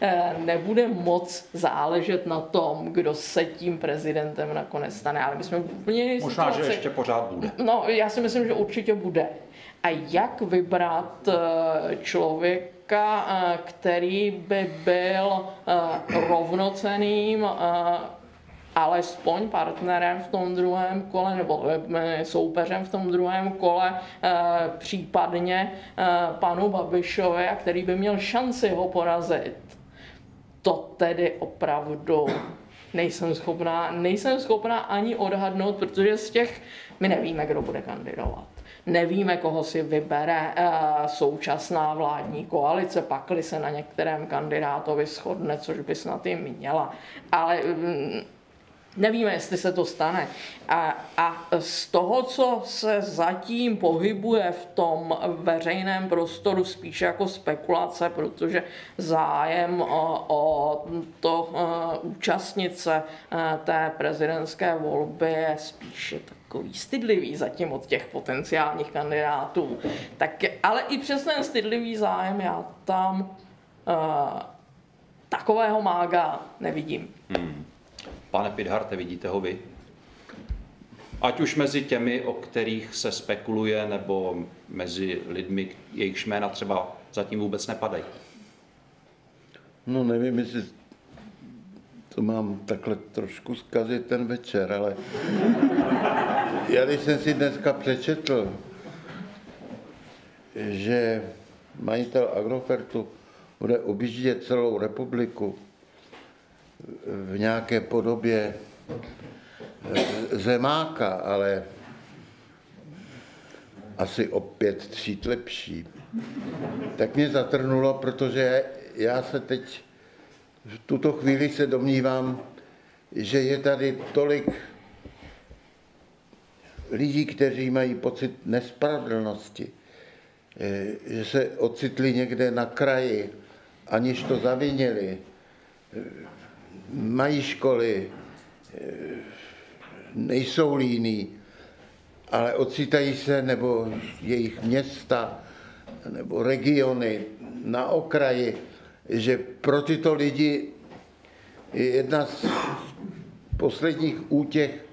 eh, nebude moc záležet na tom, kdo se tím prezidentem nakonec stane. Ale my jsme úplně Možná, situaci... že ještě pořád bude. No, já si myslím, že určitě bude. A jak vybrat eh, člověka, eh, který by byl eh, rovnoceným alespoň partnerem v tom druhém kole nebo eh, soupeřem v tom druhém kole, eh, případně eh, panu Babišovi, a který by měl šanci ho porazit. To tedy opravdu nejsem schopná, nejsem schopná ani odhadnout, protože z těch my nevíme, kdo bude kandidovat. Nevíme, koho si vybere současná vládní koalice, pakli se na některém kandidátovi shodne, což by snad i měla. Ale mm, Nevíme, jestli se to stane. A, a z toho, co se zatím pohybuje v tom veřejném prostoru, spíše jako spekulace, protože zájem o, o to účastnit se té prezidentské volby je spíše takový stydlivý zatím od těch potenciálních kandidátů. Tak, ale i přes ten stydlivý zájem já tam uh, takového mága nevidím. Hmm. Pane Pidharte, vidíte ho vy? Ať už mezi těmi, o kterých se spekuluje, nebo mezi lidmi, jejichž jména třeba zatím vůbec nepadají. No nevím, jestli to mám takhle trošku zkazit ten večer, ale já když jsem si dneska přečetl, že majitel Agrofertu bude objíždět celou republiku, v nějaké podobě eh, zemáka, ale asi o pět tříd lepší, tak mě zatrnulo, protože já se teď v tuto chvíli se domnívám, že je tady tolik lidí, kteří mají pocit nespravedlnosti, eh, že se ocitli někde na kraji, aniž to zavinili, mají školy, eh, nejsou líní, ale ocitají se, nebo jejich města, nebo regiony na okraji, že pro tyto lidi je jedna z posledních útěch,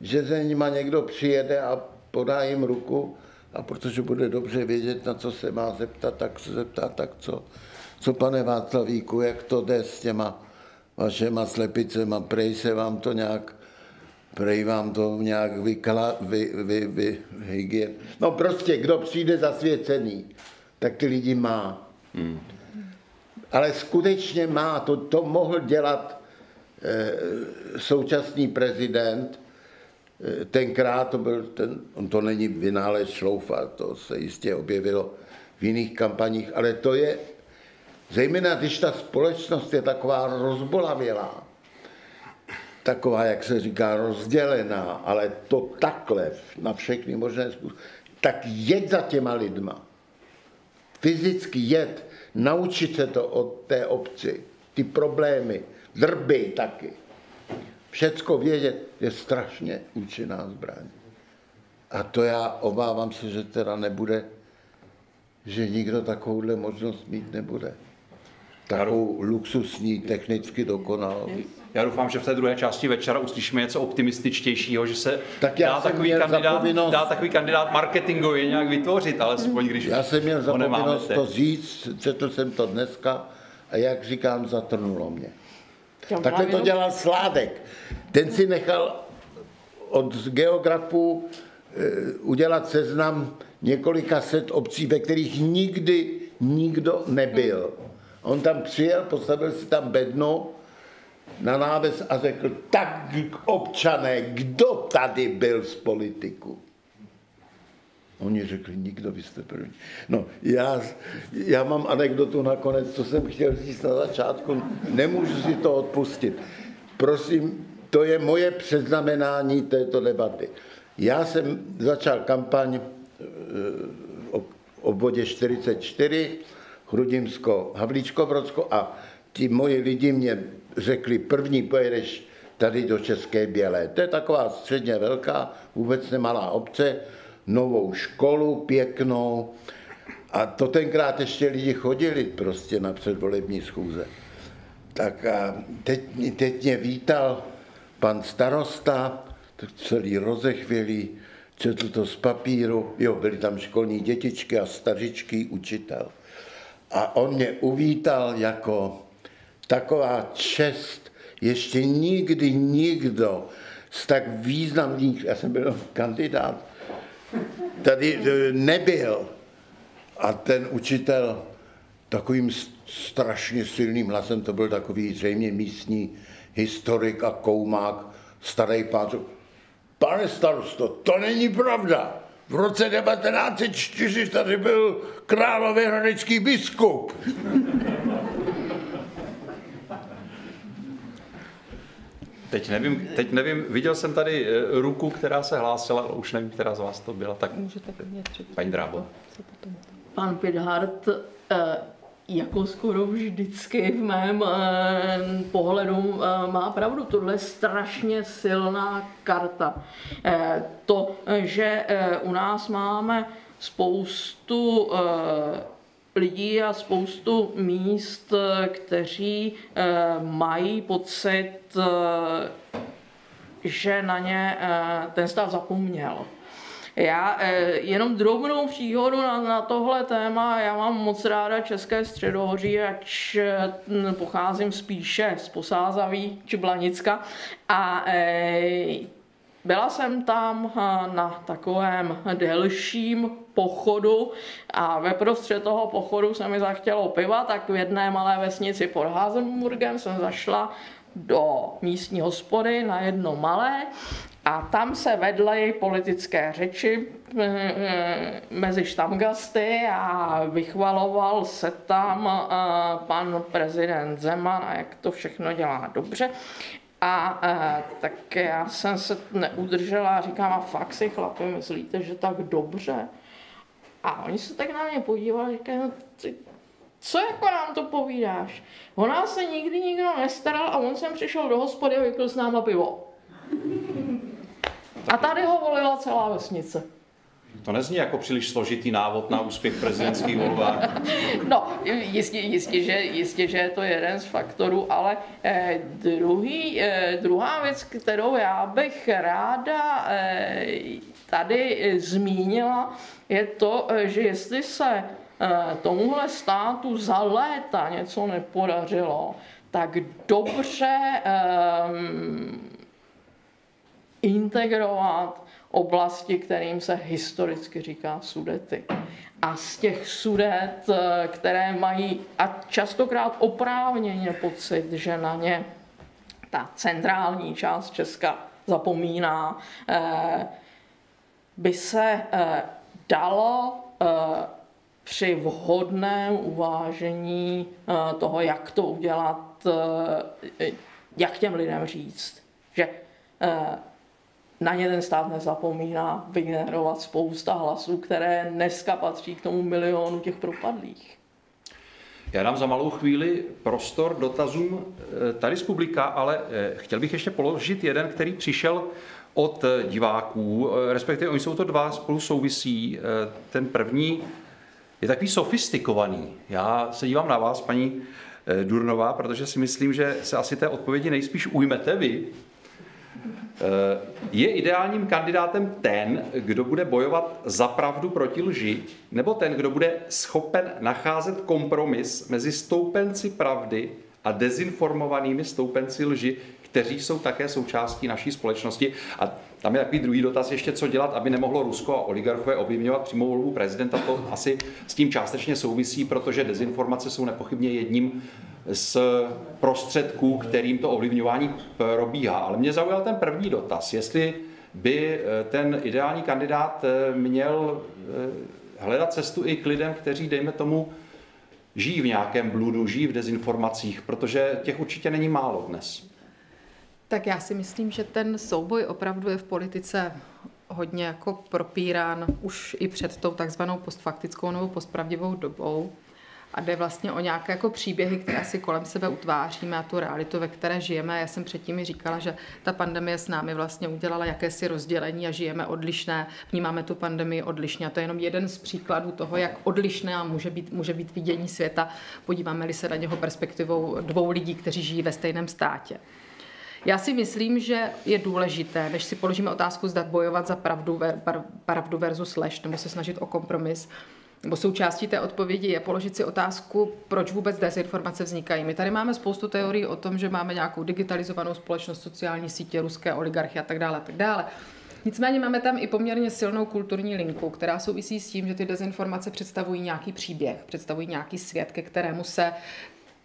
že za nima někdo přijede a podá jim ruku, A protože bude dobře vědět, na co se má zeptat, tak se zeptá, tak co, co pane Václavíku, jak to jde s těma vašema slepicema, prej se vám to nějak, prej vám to nějak vykla, vy, vy, vy, hygien. No prostě, kdo přijde zasvěcený, tak ty lidi má. Hmm. Ale skutečně má, to, to mohl dělat e, současný prezident, e, tenkrát to byl, ten, on to není vynález šloufa, to se jistě objevilo v jiných kampaních, ale to je Zejména když ta společnost je taková rozbolavělá, taková, jak se říká, rozdělená, ale to takhle na všechny možné způsoby, tak jeď za těma lidma. Fyzicky jet, naučit se to od té obci, ty problémy, drby taky. Všecko vědět je strašně účinná zbraň. A to já obávám se, že teda nebude, že nikdo takovouhle možnost mít nebude takovou luxusní, technicky dokonalou. Já doufám, že v té druhé části večera uslyšíme něco optimističtějšího, že se tak dá, takový kandidát, povinnost... dá takový kandidát marketingově nějak vytvořit, alespoň když Já jsem měl za povinnost to říct, četl jsem to dneska a jak říkám, zatrnulo mě. Takhle to dělal Sládek. Ten si nechal od geografů eh, udělat seznam několika set obcí, ve kterých nikdy nikdo nebyl. On tam přijel, postavil si tam bedno na náves a řekl, tak občané, kdo tady byl z politiku? Oni řekli, nikdo, vy jste první. No, já, já mám anekdotu nakonec, co jsem chtěl říct na začátku, nemůžu si to odpustit. Prosím, to je moje předznamenání této debaty. Já jsem začal kampaň v obvodě 44, Chrudimsko, Havlíčko, Brodsko a ti moji lidi mě řekli, první pojedeš tady do České Bělé. To je taková středně velká, vůbec nemalá obce, novou školu pěknou. A to tenkrát ještě lidi chodili prostě na předvolební schůze. Tak a teď, teď mě vítal pan starosta, tak celý rozechvělý, četl to z papíru, jo, byly tam školní dětičky a stařičký učitel. A on mě uvítal jako taková čest, ještě nikdy nikdo z tak významných, já jsem byl kandidát, tady e, nebyl. A ten učitel takovým strašně silným hlasem, to byl takový zřejmě místní historik a koumák, starý pán, pane starosto, to není pravda. V roce 1904 tady byl královéhradecký biskup. Teď nevím, teď nevím, viděl jsem tady eh, ruku, která se hlásila, ale už nevím, která z vás to byla. Tak Můžete paní Drábo. Pan Pidhart eh, jako skoro vždycky v mém eh, pohledu eh, má pravdu. Tohle je strašně silná karta. Eh, to, že u nás máme spoustu lidí a spoustu míst, kteří mají pocit, že na ně ten stát zapomněl. Já eh, jenom drobnou příhodu na, na tohle téma. Já mám moc ráda České středohoří, ač hm, pocházím spíše z Posázaví či Blanicka. A eh, byla jsem tam eh, na takovém delším pochodu a ve prostřed toho pochodu se mi zachtělo piva, tak v jedné malé vesnici pod Házenburgem jsem zašla do místní hospody na jedno malé a tam se vedly politické řeči eh, eh, mezi štamgasty a vychvaloval se tam eh, pan prezident Zeman a jak to všechno dělá dobře. A tak já jsem se neudržela a říkám, a fakt si chlapi myslíte, že tak dobře? A oni se tak na mě podívali, říkají, no, ty, co jako nám to povídáš? O nás se nikdy nikdo nestaral a on sem přišel do hospody a vypil s náma pivo. A tady ho volila celá vesnice. To nezní jako příliš složitý návod na úspěch prezidentských volbách. No, jistě, jistě, že, jistě, že je to jeden z faktorů, ale eh, druhý, eh, druhá věc, kterou já bych ráda eh, tady eh, zmínila, je to, eh, že jestli se eh, tomuhle státu za léta něco nepodařilo, tak dobře eh, integrovat oblasti, kterým se historicky říká sudety. A z těch sudet, eh, které mají a častokrát oprávněně pocit, že na ně ta centrální část Česka zapomíná, eh, by se eh, dalo při vhodném uvážení toho, jak to udělat, jak těm lidem říct, že na ně ten stát nezapomíná vygenerovat spousta hlasů, které dneska patří k tomu milionu těch propadlých. Já dám za malou chvíli prostor dotazům eh, tady z publika, ale eh, chtěl bych ještě položit jeden, který přišel od eh, diváků, respektive oni jsou to dva spolu souvisí. Ten první je takový sofistikovaný. Já se dívám na vás, paní Durnová, protože si myslím, že se asi té odpovědi nejspíš ujmete vy, je ideálním kandidátem ten, kdo bude bojovat za pravdu proti lži, nebo ten, kdo bude schopen nacházet kompromis mezi stoupenci pravdy a dezinformovanými stoupenci lži, kteří jsou také součástí naší společnosti. A tam je takový druhý dotaz ještě, co dělat, aby nemohlo Rusko a oligarchové ovlivňovat přímou volbu prezidenta. To asi s tím částečně souvisí, protože dezinformace jsou nepochybně jedním z prostředků, kterým to ovlivňování probíhá. Ale mě zaujal ten první dotaz, jestli by eh, ten ideální kandidát eh, měl eh, hledat cestu i k lidem, kteří, dejme tomu, žijí v nějakém bludu, žijí v dezinformacích, protože těch určitě není málo dnes. Tak já si myslím, že ten souboj opravdu je v politice hodně jako propírán už i před tou takzvanou postfaktickou nebo postpravdivou dobou a jde vlastně o nějaké jako příběhy, které si kolem sebe utváříme a tu realitu, ve které žijeme. Já jsem předtím říkala, že ta pandemie s námi vlastně udělala jakési rozdělení a žijeme odlišné, vnímáme tu pandemii odlišně. A to je jenom jeden z příkladů toho, jak odlišné může být, může být vidění světa. Podíváme-li se na něho perspektivou dvou lidí, kteří žijí ve stejném státě. Já si myslím, že je důležité, než si položíme otázku, zda bojovat za pravdu, pravdu versus lež, nebo se snažit o kompromis, nebo součástí té odpovědi je položit si otázku, proč vůbec dezinformace vznikají. My tady máme spoustu teorií o tom, že máme nějakou digitalizovanou společnost, sociální sítě, ruské oligarchy a tak dále, a tak dále. Nicméně máme tam i poměrně silnou kulturní linku, která souvisí s tím, že ty dezinformace představují nějaký příběh, představují nějaký svět, ke kterému se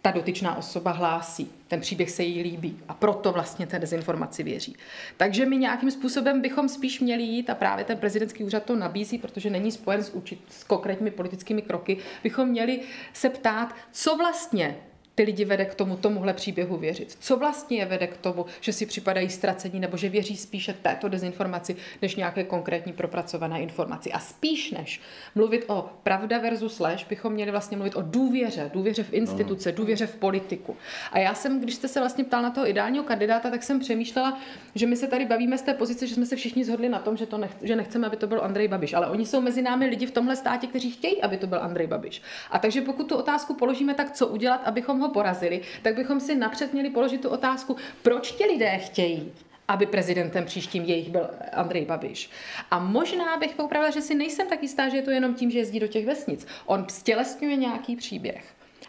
ta dotyčná osoba hlásí. Ten příběh se jí líbí a proto vlastně té dezinformaci věří. Takže my nějakým způsobem bychom spíš měli jít, a právě ten prezidentský úřad to nabízí, protože není spojen s, určit, s konkrétními politickými kroky, bychom měli se ptát, co vlastně ty lidi vede k tomu, tomuhle příběhu věřit. Co vlastně je vede k tomu, že si připadají ztracení nebo že věří spíše této dezinformaci, než nějaké konkrétní propracované informaci. A spíš než mluvit o pravda versus lež, bychom měli vlastně mluvit o důvěře, důvěře v instituce, důvěře v politiku. A já jsem, když jste se vlastně ptal na toho ideálního kandidáta, tak jsem přemýšlela, že my se tady bavíme z té pozice, že jsme se všichni zhodli na tom, že, to nech, že nechceme, aby to byl Andrej Babiš. Ale oni jsou mezi námi lidi v tomhle státě, kteří chtějí, aby to byl Andrej Babiš. A takže pokud tu otázku položíme, tak co udělat, abychom ho porazili, tak bychom si napřed měli položit tu otázku, proč ti lidé chtějí, aby prezidentem příštím jejich byl Andrej Babiš. A možná bych popravila, že si nejsem tak jistá, že je to jenom tím, že jezdí do těch vesnic. On stělesňuje nějaký příběh.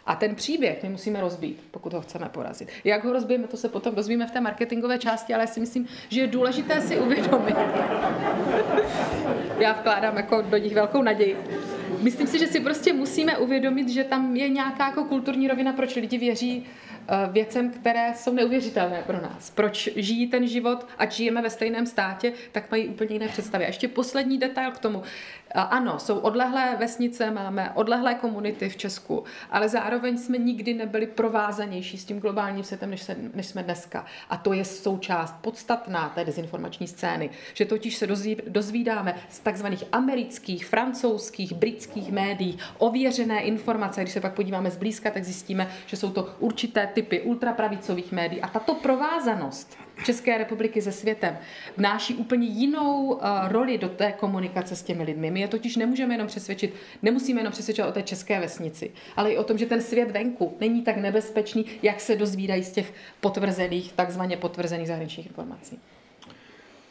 A ten příběh my musíme rozbít, pokud ho chceme porazit. Jak ho rozbijeme, to se potom dozvíme v té marketingové části, ale já si myslím, že je důležité si uvědomit. Já vkládám jako do nich velkou naději. Myslím si, že si prostě musíme uvědomit, že tam je nějaká jako kulturní rovina, proč lidi věří věcem, které jsou neuvěřitelné pro nás. Proč žijí ten život, ať žijeme ve stejném státě, tak mají úplně jiné představy. A ještě poslední detail k tomu. Ano, jsou odlehlé vesnice, máme odlehlé komunity v Česku, ale zároveň jsme nikdy nebyli provázanější s tím globálním světem, než, se, než jsme dneska. A to je součást podstatná té dezinformační scény, že totiž se dozvídáme z takzvaných amerických, francouzských, britských médií ověřené informace. Když se pak podíváme zblízka, tak zjistíme, že jsou to určité typy ultrapravicových médií. A tato provázanost České republiky se světem vnáší úplně jinou uh, roli do té komunikace s těmi lidmi. My je totiž nemůžeme jenom přesvědčit, nemusíme jenom přesvědčovat o té české vesnici, ale i o tom, že ten svět venku není tak nebezpečný, jak se dozvídají z těch potvrzených, takzvaně potvrzených zahraničních informací.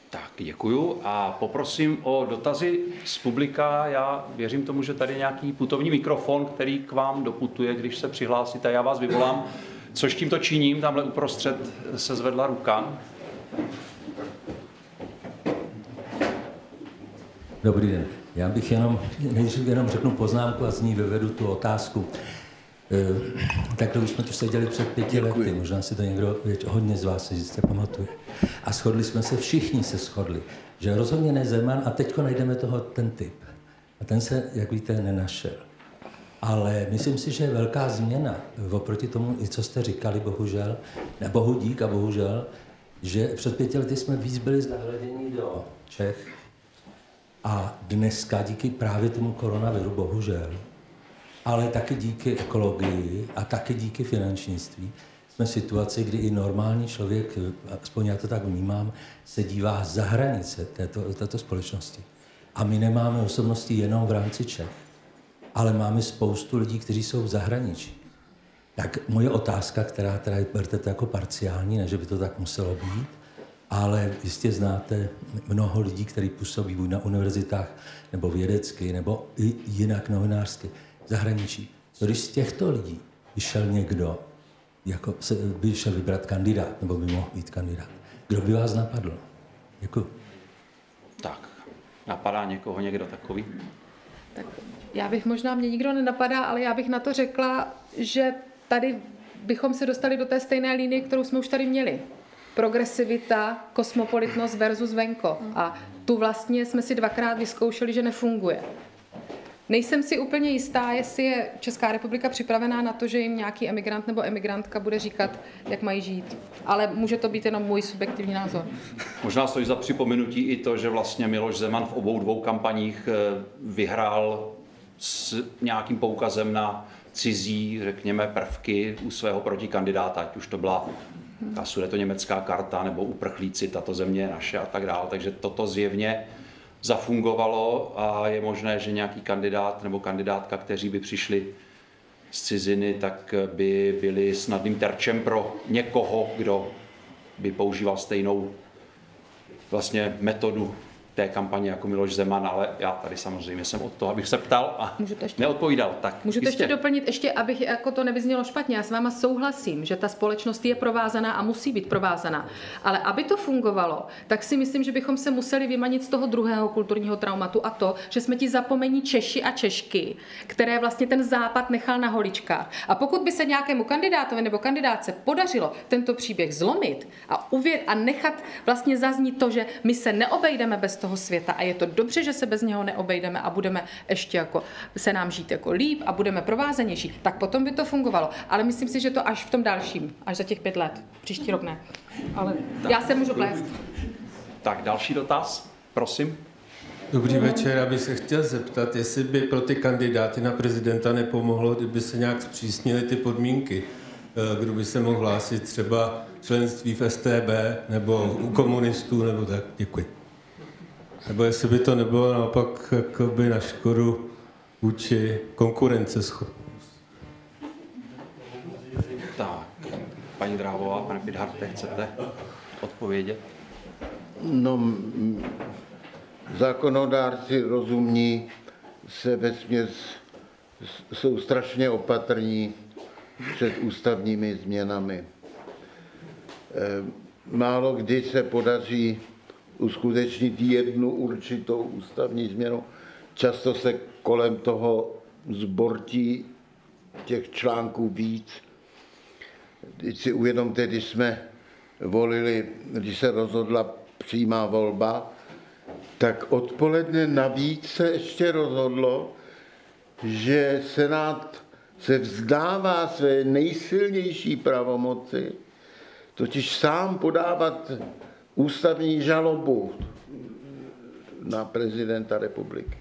Tak, děkuju a poprosím o dotazy z publika. Já věřím tomu, že tady nějaký putovní mikrofon, který k vám doputuje, když se přihlásíte, já vás vyvolám. Což tímto činím, tamhle uprostřed se zvedla ruka. Dobrý den. Já bych jenom, nejdřív jenom řeknu poznámku a z ní vyvedu tu otázku. E, takhle už jsme tu seděli před pěti Děkuji. lety, možná si to někdo, hodně z vás si jistě pamatuje. A shodli jsme se, všichni se shodli, že rozhodně ne Zeman a teďko najdeme toho ten typ. A ten se, jak víte, nenašel. Ale myslím si, že je velká změna oproti tomu, i co jste říkali, bohužel, ne, bohu dík a bohužel, že před pěti lety jsme víc byli zahleděni do Čech a dneska díky právě tomu koronaviru, bohužel, ale taky díky ekologii a taky díky finančnictví, jsme v situaci, kdy i normální člověk, aspoň já to tak vnímám, se dívá za hranice této, této společnosti. A my nemáme osobnosti jenom v rámci Čech ale máme spoustu lidí, kteří jsou v zahraničí. Tak moje otázka, která teda berte to jako parciální, ne, že by to tak muselo být, ale jistě znáte mnoho lidí, kteří působí buď na univerzitách, nebo vědecky, nebo i jinak novinářsky v zahraničí. Co když z těchto lidí vyšel někdo, jako se, by šel vybrat kandidát, nebo by mohl být kandidát? Kdo by vás napadl? Děkuji. Tak, napadá někoho někdo takový? Tak já bych možná, mě nikdo nenapadá, ale já bych na to řekla, že tady bychom se dostali do té stejné linie, kterou jsme už tady měli. Progresivita, kosmopolitnost versus venko. A tu vlastně jsme si dvakrát vyzkoušeli, že nefunguje. Nejsem si úplně jistá, jestli je Česká republika připravená na to, že jim nějaký emigrant nebo emigrantka bude říkat, jak mají žít. Ale může to být jenom můj subjektivní názor. Možná stojí za připomenutí i to, že vlastně Miloš Zeman v obou dvou kampaních eh, vyhrál s nějakým poukazem na cizí, řekněme, prvky u svého protikandidáta, ať už to byla ta to německá karta nebo uprchlíci, tato země je naše a tak dále. Takže toto zjevně zafungovalo a je možné, že nějaký kandidát nebo kandidátka, kteří by přišli z ciziny, tak by byli snadným terčem pro někoho, kdo by používal stejnou vlastně metodu té kampaně jako Miloš Zeman, ale já tady samozřejmě jsem od toho, abych se ptal a Můžu to ještě, neodpovídal. Tak, Můžu to ještě doplnit, ještě abych jako to nevyznělo špatně. Já s váma souhlasím, že ta společnost je provázaná a musí být provázaná. Ale aby to fungovalo, tak si myslím, že bychom se museli vymanit z toho druhého kulturního traumatu a to, že jsme ti zapomení Češi a Češky, které vlastně ten západ nechal na holičkách. A pokud by se nějakému kandidátovi nebo kandidátce podařilo tento příběh zlomit a, uvěd, a nechat vlastně zaznít to, že my se neobejdeme bez toho, toho světa a je to dobře, že se bez něho neobejdeme a budeme ještě jako se nám žít jako líp a budeme provázenější, tak potom by to fungovalo. Ale myslím si, že to až v tom dalším, až za těch pět let, příští rok ne. Ale tak. já se můžu plést. Tak další dotaz, prosím. Dobrý večer, já bych se chtěl zeptat, jestli by pro ty kandidáty na prezidenta nepomohlo, kdyby se nějak zpřísnily ty podmínky. Eh, kdo by se mohl hlásit třeba členství v STB nebo u komunistů nebo tak. Děkuji. Nebo jestli by to nebylo naopak jakoby na škodu vůči konkurenceschopnosti. Tak, paní Dráhová, pane Pidharte, chcete odpovědět? No, zákonodárci rozumní se ve směs jsou strašně opatrní před ústavními změnami. Eh, málo kdy se podaří uskutečnit jednu určitou ústavní změnu. Často se kolem toho zbortí těch článků víc. Když si uvědomte, když jsme volili, když se rozhodla přímá volba, tak odpoledne navíc se ještě rozhodlo, že Senát se vzdává své nejsilnější pravomoci, totiž sám podávat ústavní žalobu na prezidenta republiky.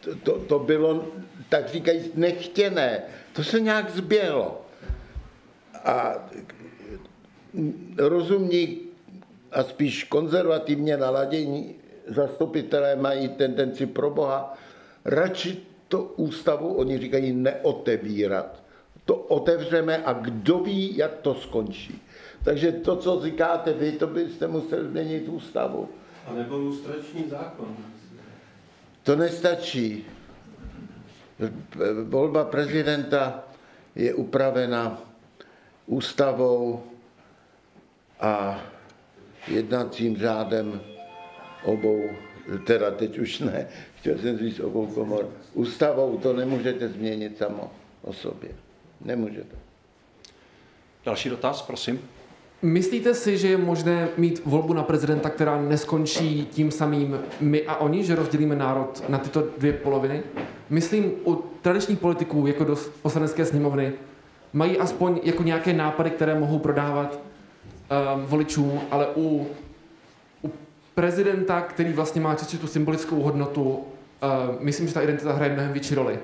To, to, to bylo, tak říkají, nechtěné. To se nějak zběhlo. A rozumní a spíš konzervativně naladění zastupitelé mají tendenci pro Boha radši to ústavu, oni říkají, neotevírat. To otevřeme a kdo ví, jak to skončí. Takže to, co říkáte vy, to byste museli změnit ústavu. A nebo lustrační zákon. To nestačí. Volba prezidenta je upravena ústavou a jednacím řádem obou, teda teď už ne, chtěl jsem říct obou komor, ústavou to nemůžete změnit samo o sobě. Nemůžete. Další dotaz, prosím. Myslíte si, že je možné mít volbu na prezidenta, která neskončí tím samým my a oni, že rozdělíme národ na tyto dvě poloviny? Myslím, u tradičních politiků, jako do poslanecké sněmovny, mají aspoň jako nějaké nápady, které mohou prodávat um, voličům, ale u, u prezidenta, který vlastně má čistě tu symbolickou hodnotu, uh, myslím, že ta identita hraje mnohem větší roli.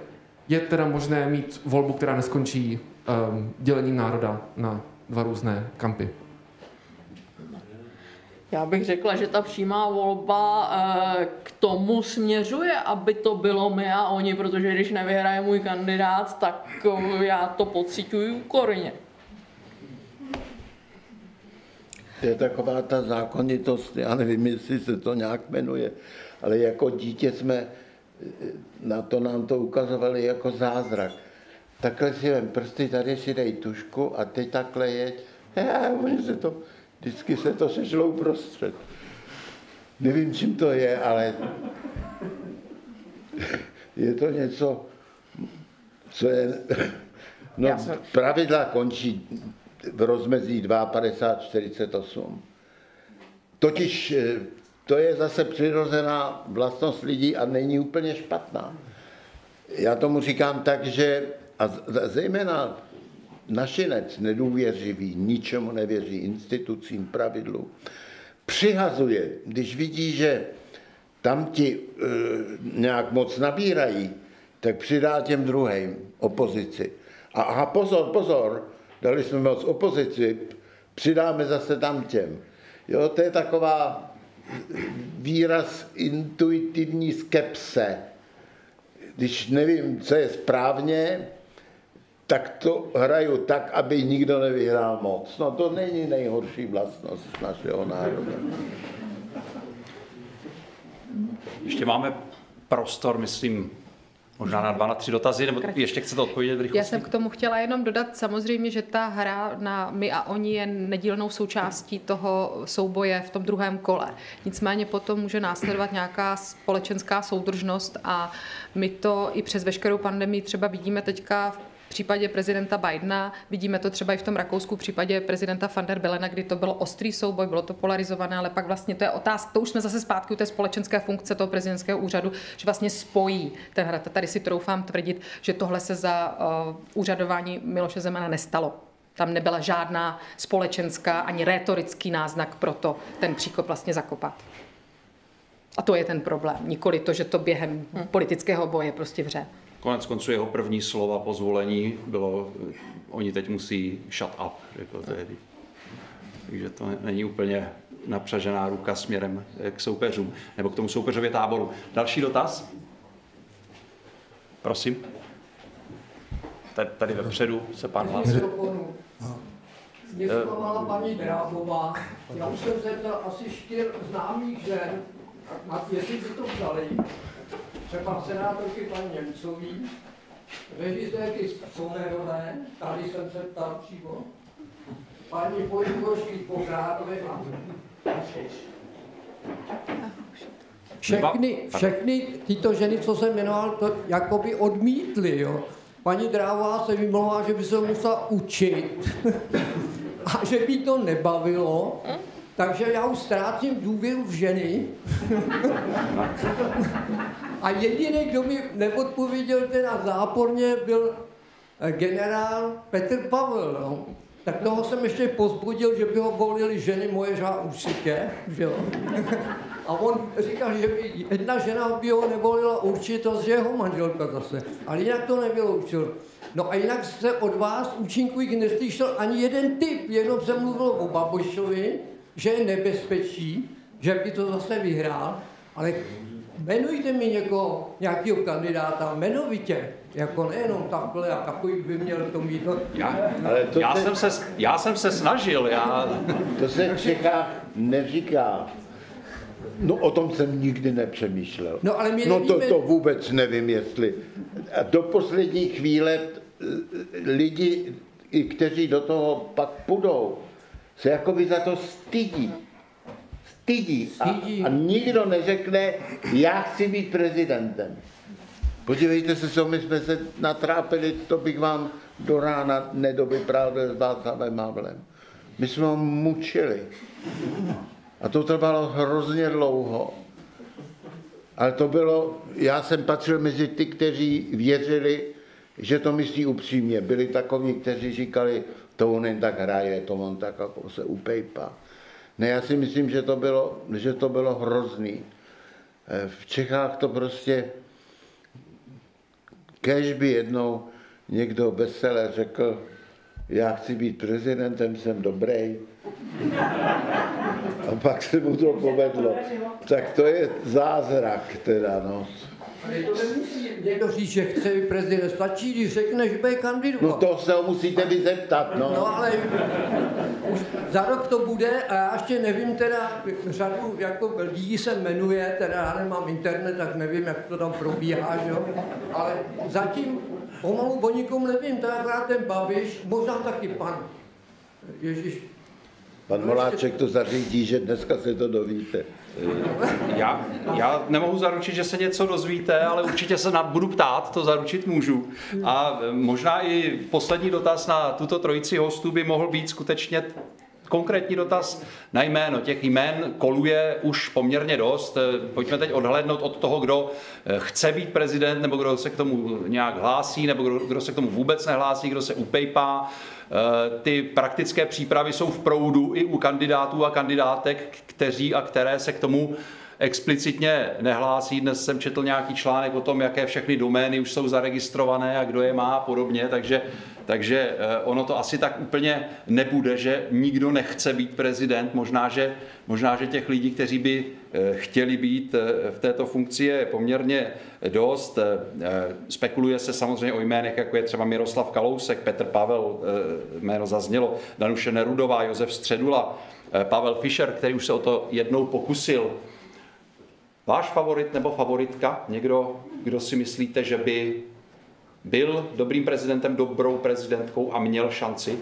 Je teda možné mít volbu, která neskončí um, dělením národa na dva různé kampy? Já bych řekla, že ta přímá volba eh, k tomu směřuje, aby to bylo my a oni, protože když nevyhraje můj kandidát, tak eh, já to pocituju úkorně. To je taková ta zákonitost, já nevím, jestli se to nějak jmenuje, ale jako dítě jsme, na to nám to ukazovali jako zázrak. Takhle si vem prsty, tady si dej tušku a teď takhle jeď. Já, oni se to, vždycky se to sešlo uprostřed. Nevím, čím to je, ale je to něco, co je... No, pravidla končí v rozmezí 52-48. Totiž eh, to je zase přirozená vlastnost lidí a není úplně špatná. Já tomu říkám tak, že a zejména našinec nedůvěřivý, ničemu nevěří, institucím, pravidlu, přihazuje, když vidí, že tam ti e, nějak moc nabírají, tak přidá těm druhým opozici. A aha, pozor, pozor, dali jsme moc opozici, přidáme zase tam těm. Jo, to je taková výraz intuitivní skepse. Když nevím, co je správně, tak to hraju tak, aby nikdo nevyhrál moc. No to není nejhorší vlastnost našeho národa. Ještě máme prostor, myslím, možná na dva, na tři dotazy, nebo ještě chcete odpovědět v rychlosti? Já jsem k tomu chtěla jenom dodat samozřejmě, že ta hra na my a oni je nedílnou součástí toho souboje v tom druhém kole. Nicméně potom může následovat nějaká společenská soudržnost a my to i přes veškerou pandemii třeba vidíme teďka v případě prezidenta Bidena, vidíme to třeba i v tom Rakousku v případě prezidenta van der Belena, kdy to bylo ostrý souboj, bylo to polarizované, ale pak vlastně to je otázka, to už jsme zase zpátky u té společenské funkce toho prezidentského úřadu, že vlastně spojí ten hrad. Tady si troufám tvrdit, že tohle se za uh, úřadování Miloše Zemana nestalo. Tam nebyla žádná společenská ani rétorický náznak pro to ten příkop vlastně zakopat. A to je ten problém. Nikoli to, že to během politického boje prostě vře. Konec konců jeho první slova po zvolení bylo, oni teď musí shut up, řekl tehdy. Takže to není úplně napřažená ruka směrem k soupeřům, nebo k tomu soupeřově táboru. Další dotaz? Prosím. Tady, tady vepředu se pán hlásí. Mě zklamala paní Drábová. Já už jsem se zeptal asi čtyř známých žen, jestli by to vzali, třeba senátorky paní Němcový, režisérky Somerové, tady jsem se ptal přímo, paní Poligošky Pořádové a všechny, všechny tyto ženy, co jsem jmenoval, to jakoby odmítly, jo. Paní Drává se vymlouvá, že by se musela učit a že by to nebavilo, takže já už ztrácím důvěru v ženy. A jediný, kdo mi neodpověděl teda záporně, byl eh, generál Petr Pavel. No. Tak toho jsem ještě pozbudil, že by ho volili ženy moje žá určitě, že jo. A on říkal, že by jedna žena by ho nevolila určitě, že jeho manželka zase. Ale jinak to nevyloučil. No a jinak se od vás účinkujík neslyšel ani jeden typ, jenom jsem mluvil o Babošovi, že je nebezpečí, že by to zase vyhrál, ale jmenujte mi někoho, nějakého kandidáta, jmenovitě, jako nejenom takhle a takový by měl to mít. No. Já, ale to já, se, jsem se, já jsem se snažil. Já... To se v Čechách neříká. No o tom jsem nikdy nepřemýšlel. No, ale my no to, to vůbec nevím, jestli. A do poslední chvíle lidi, kteří do toho pak půjdou, se jako by za to stydí. Stydí. A, a nikdo neřekne, já chci být prezidentem. Podívejte se, co my jsme se natrápili, to bych vám do rána nedovyprávěl s Václavem Havlem. My jsme ho mučili. A to trvalo hrozně dlouho. Ale to bylo, já jsem patřil mezi ty, kteří věřili, že to myslí upřímně. Byli takoví, kteří říkali, to on jen tak hraje, to on tak jako se upejpá. Ne, já si myslím, že to bylo, že to bylo hrozný. Eh, v Čechách to prostě, kež by jednou někdo veselé řekl, já chci být prezidentem, jsem dobrý. A pak se mu to povedlo. Tak to je zázrak teda, no. Ale to nemusí někdo říct, že chce prezident. Stačí, když řekne, že bude kandidovat. No to se ho musíte vy zeptat, no. No ale už za rok to bude a já ještě nevím teda, řadu jako lidí se jmenuje, teda já nemám internet, tak nevím, jak to tam probíhá, že jo. Ale zatím pomalu o nikom nevím, to je ten Babiš, možná taky pan Ježíš Pan Moláček to zařídí, že dneska se to dovíte. Já, já nemohu zaručit, že se něco dozvíte, ale určitě se na, budu ptát, to zaručit můžu. A možná i poslední dotaz na tuto trojici hostů by mohl být skutečně konkrétní dotaz na jméno. Těch jmén koluje už poměrně dost. Pojďme teď odhlednout od toho, kdo chce být prezident, nebo kdo se k tomu nějak hlásí, nebo kdo, kdo se k tomu vůbec nehlásí, kdo se upejpá. Eh, ty praktické přípravy jsou v proudu i u kandidátů a kandidátek, kteří a které se k tomu explicitně nehlásí. Dnes jsem četl nějaký článek o tom, jaké všechny domény už jsou zaregistrované a kdo je má a podobně, takže, takže eh, ono to asi tak úplně nebude, že nikdo nechce být prezident. Možná, že, možná, že těch lidí, kteří by eh, chtěli být v této funkci je poměrně dost. Spekuluje se samozřejmě o jménech, jako je třeba Miroslav Kalousek, Petr Pavel, jméno zaznělo, Danuše Nerudová, Josef Středula, Pavel Fischer, který už se o to jednou pokusil. Váš favorit nebo favoritka? Někdo, kdo si myslíte, že by byl dobrým prezidentem, dobrou prezidentkou a měl šanci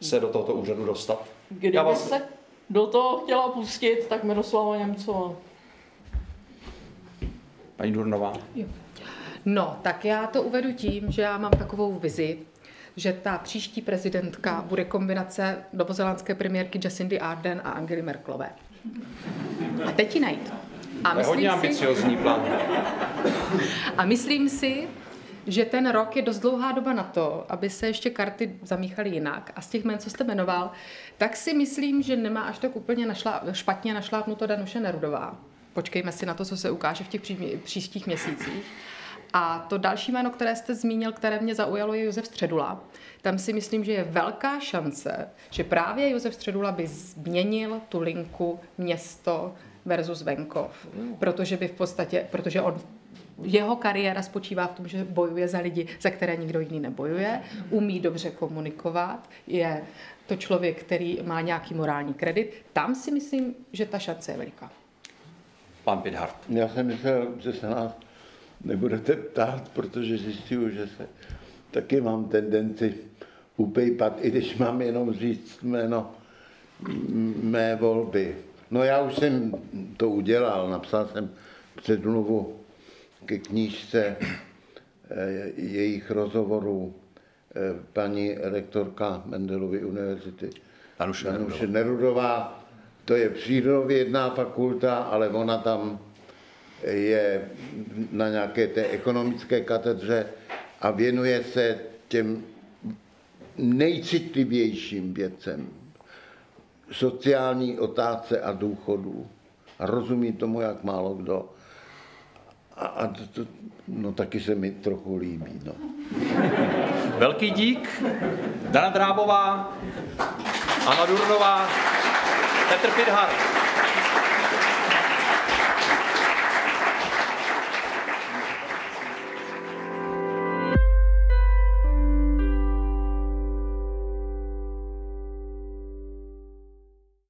se do tohoto úřadu dostat? Kdyby vás... se do toho chtěla pustit, tak Miroslava Němcová. Paní Durnová? Jo. No, tak já to uvedu tím, že já mám takovou vizi, že ta příští prezidentka bude kombinace novozelandské premiérky Jacindy Arden a Angely Merklové. A teď ji najít. A to je hodně ambiciozní plán. A myslím si, že ten rok je dost dlouhá doba na to, aby se ještě karty zamíchaly jinak. A z těch jmen, co jste jmenoval, tak si myslím, že nemá až tak úplně našla, špatně našlápnuto Danuše Nerudová. Počkejme si na to, co se ukáže v těch pří, příštích měsících. A to další jméno, které jste zmínil, které mě zaujalo, je Josef Středula. Tam si myslím, že je velká šance, že právě Josef Středula by změnil tu linku město versus venkov. Protože by v podstatě, protože on jeho kariéra spočívá v tom, že bojuje za lidi, za které nikdo jiný nebojuje, umí dobře komunikovat, je to člověk, který má nějaký morální kredit. Tam si myslím, že ta šance je veliká. Pan Pidhart. Já jsem myslel, že se nás nebudete ptát, protože zjistuju, že se taky mám tendenci upejpat, i když mám jenom říct jméno mé volby. No já už jsem to udělal, napsal jsem předmluvu ke knížce eh, jejich rozhovorů eh, paní rektorka Mendelovy univerzity. Danuše Nerudová. To je přírodovědná fakulta, ale ona tam je na nějaké té ekonomické katedře a věnuje se těm nejcitlivějším věcem, sociální otázce a důchodů. A rozumí tomu, jak málo kdo. A, a to, to, no taky se mi trochu líbí. No. Velký dík. Dana Drábová, Anna Durnová, Petr Pidhart.